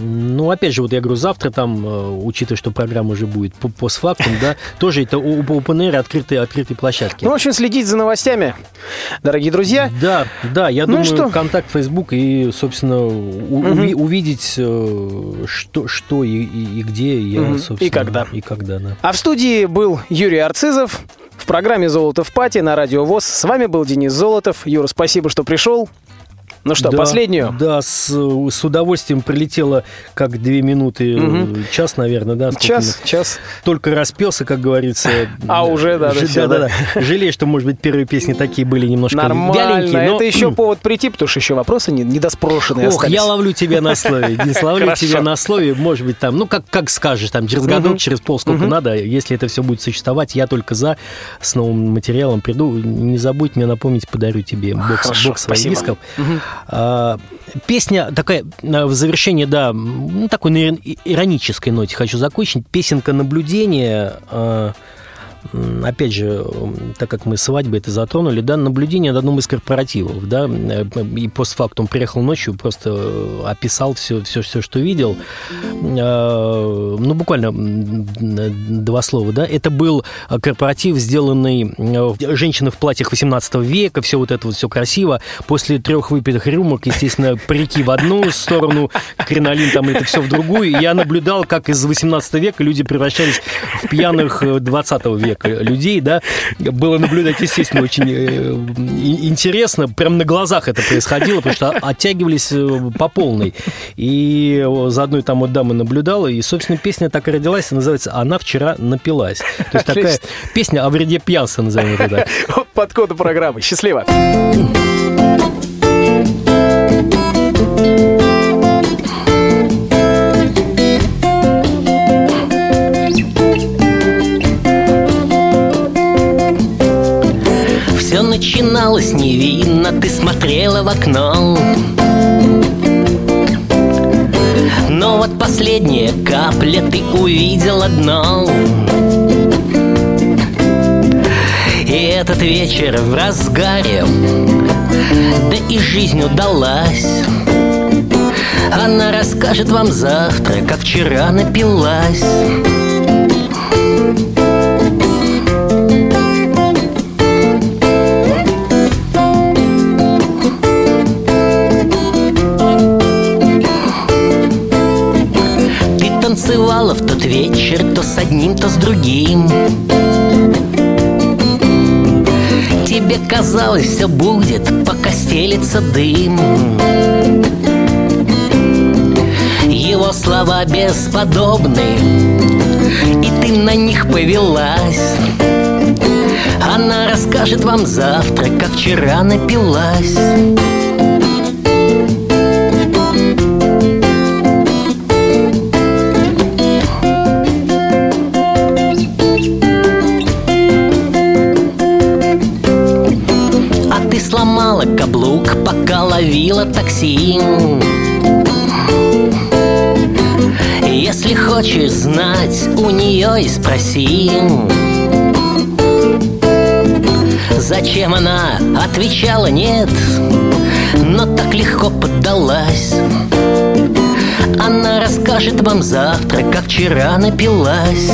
E: ну, опять же, вот я говорю, завтра там, учитывая, что программа уже будет по постфактум, да, тоже это Open Air открытые, открытые площадки.
C: Ну, в общем, следить за новостями, дорогие друзья.
E: Да, да, я
C: Ну
E: думаю, контакт Facebook и, собственно, у- уви- увидеть, э, что, что и, и- и где я.
C: И
E: собственно,
C: когда.
E: И когда, да.
C: А в студии был Юрий Арцизов. В программе «Золото в пати» на Радио ВОЗ. С вами был Денис Золотов. Юра, спасибо, что пришел. Ну что,
E: Да,
C: последнюю?
E: Да, с, с удовольствием прилетело как две минуты, э, час, наверное, да.
C: Час,
E: мы-
C: час.
E: Только распелся, как говорится.
C: А уже, да, да, всё, да.
E: да. Жалею, что, может быть, первые песни такие были немножко
C: Нормально.
E: но-
C: Это еще повод прийти, потому что еще вопросы не- недоспрошенные
E: Ох,
C: остались.
E: я ловлю тебя на слове. Денис, ловлю тебя на слове. Может быть, там, ну, как, как скажешь, там, через годок, через пол, сколько надо. Если это все будет существовать, я только за с новым материалом приду. Не забудь мне напомнить, подарю тебе бокс, бокс своих дисков. А, песня такая, а, в завершение, да, ну, такой на ир- иронической ноте хочу закончить. Песенка наблюдения. Опять же, так как мы свадьбы это затронули, да, наблюдение над одном из корпоративов, да, э, и постфактум приехал ночью, просто э, описал все, все, все, что видел. Э, Ну, буквально два слова, да. Это был корпоратив, сделанный женщины в платьях 18 века, все вот это вот все красиво. После трех выпитых рюмок, естественно, парики в одну сторону, кринолин там это все в другую. Я наблюдал, как из 18 века люди превращались в пьяных э, 20 века людей, да. Было наблюдать, естественно, очень э, интересно. Прям на глазах это происходило, потому что оттягивались э, по полной. И за одной там вот дамой наблюдала, и, собственно, песня так и родилась, называется «Она вчера напилась». То есть такая песня о вреде пьянства, назовем это так.
C: Под коду программы. Счастливо.
D: Все начиналось невинно, ты смотрела в окно. Но вот последняя капля, ты увидела дно И этот вечер в разгаре Да и жизнь удалась. Она расскажет вам завтра, как вчера напилась вечер то с одним, то с другим. Тебе казалось, все будет, пока стелится дым. Его слова бесподобны И ты на них повелась. Она расскажет вам завтра, как вчера напилась нее и спроси. Зачем она отвечала нет, но так легко поддалась? Она расскажет вам завтра, как вчера напилась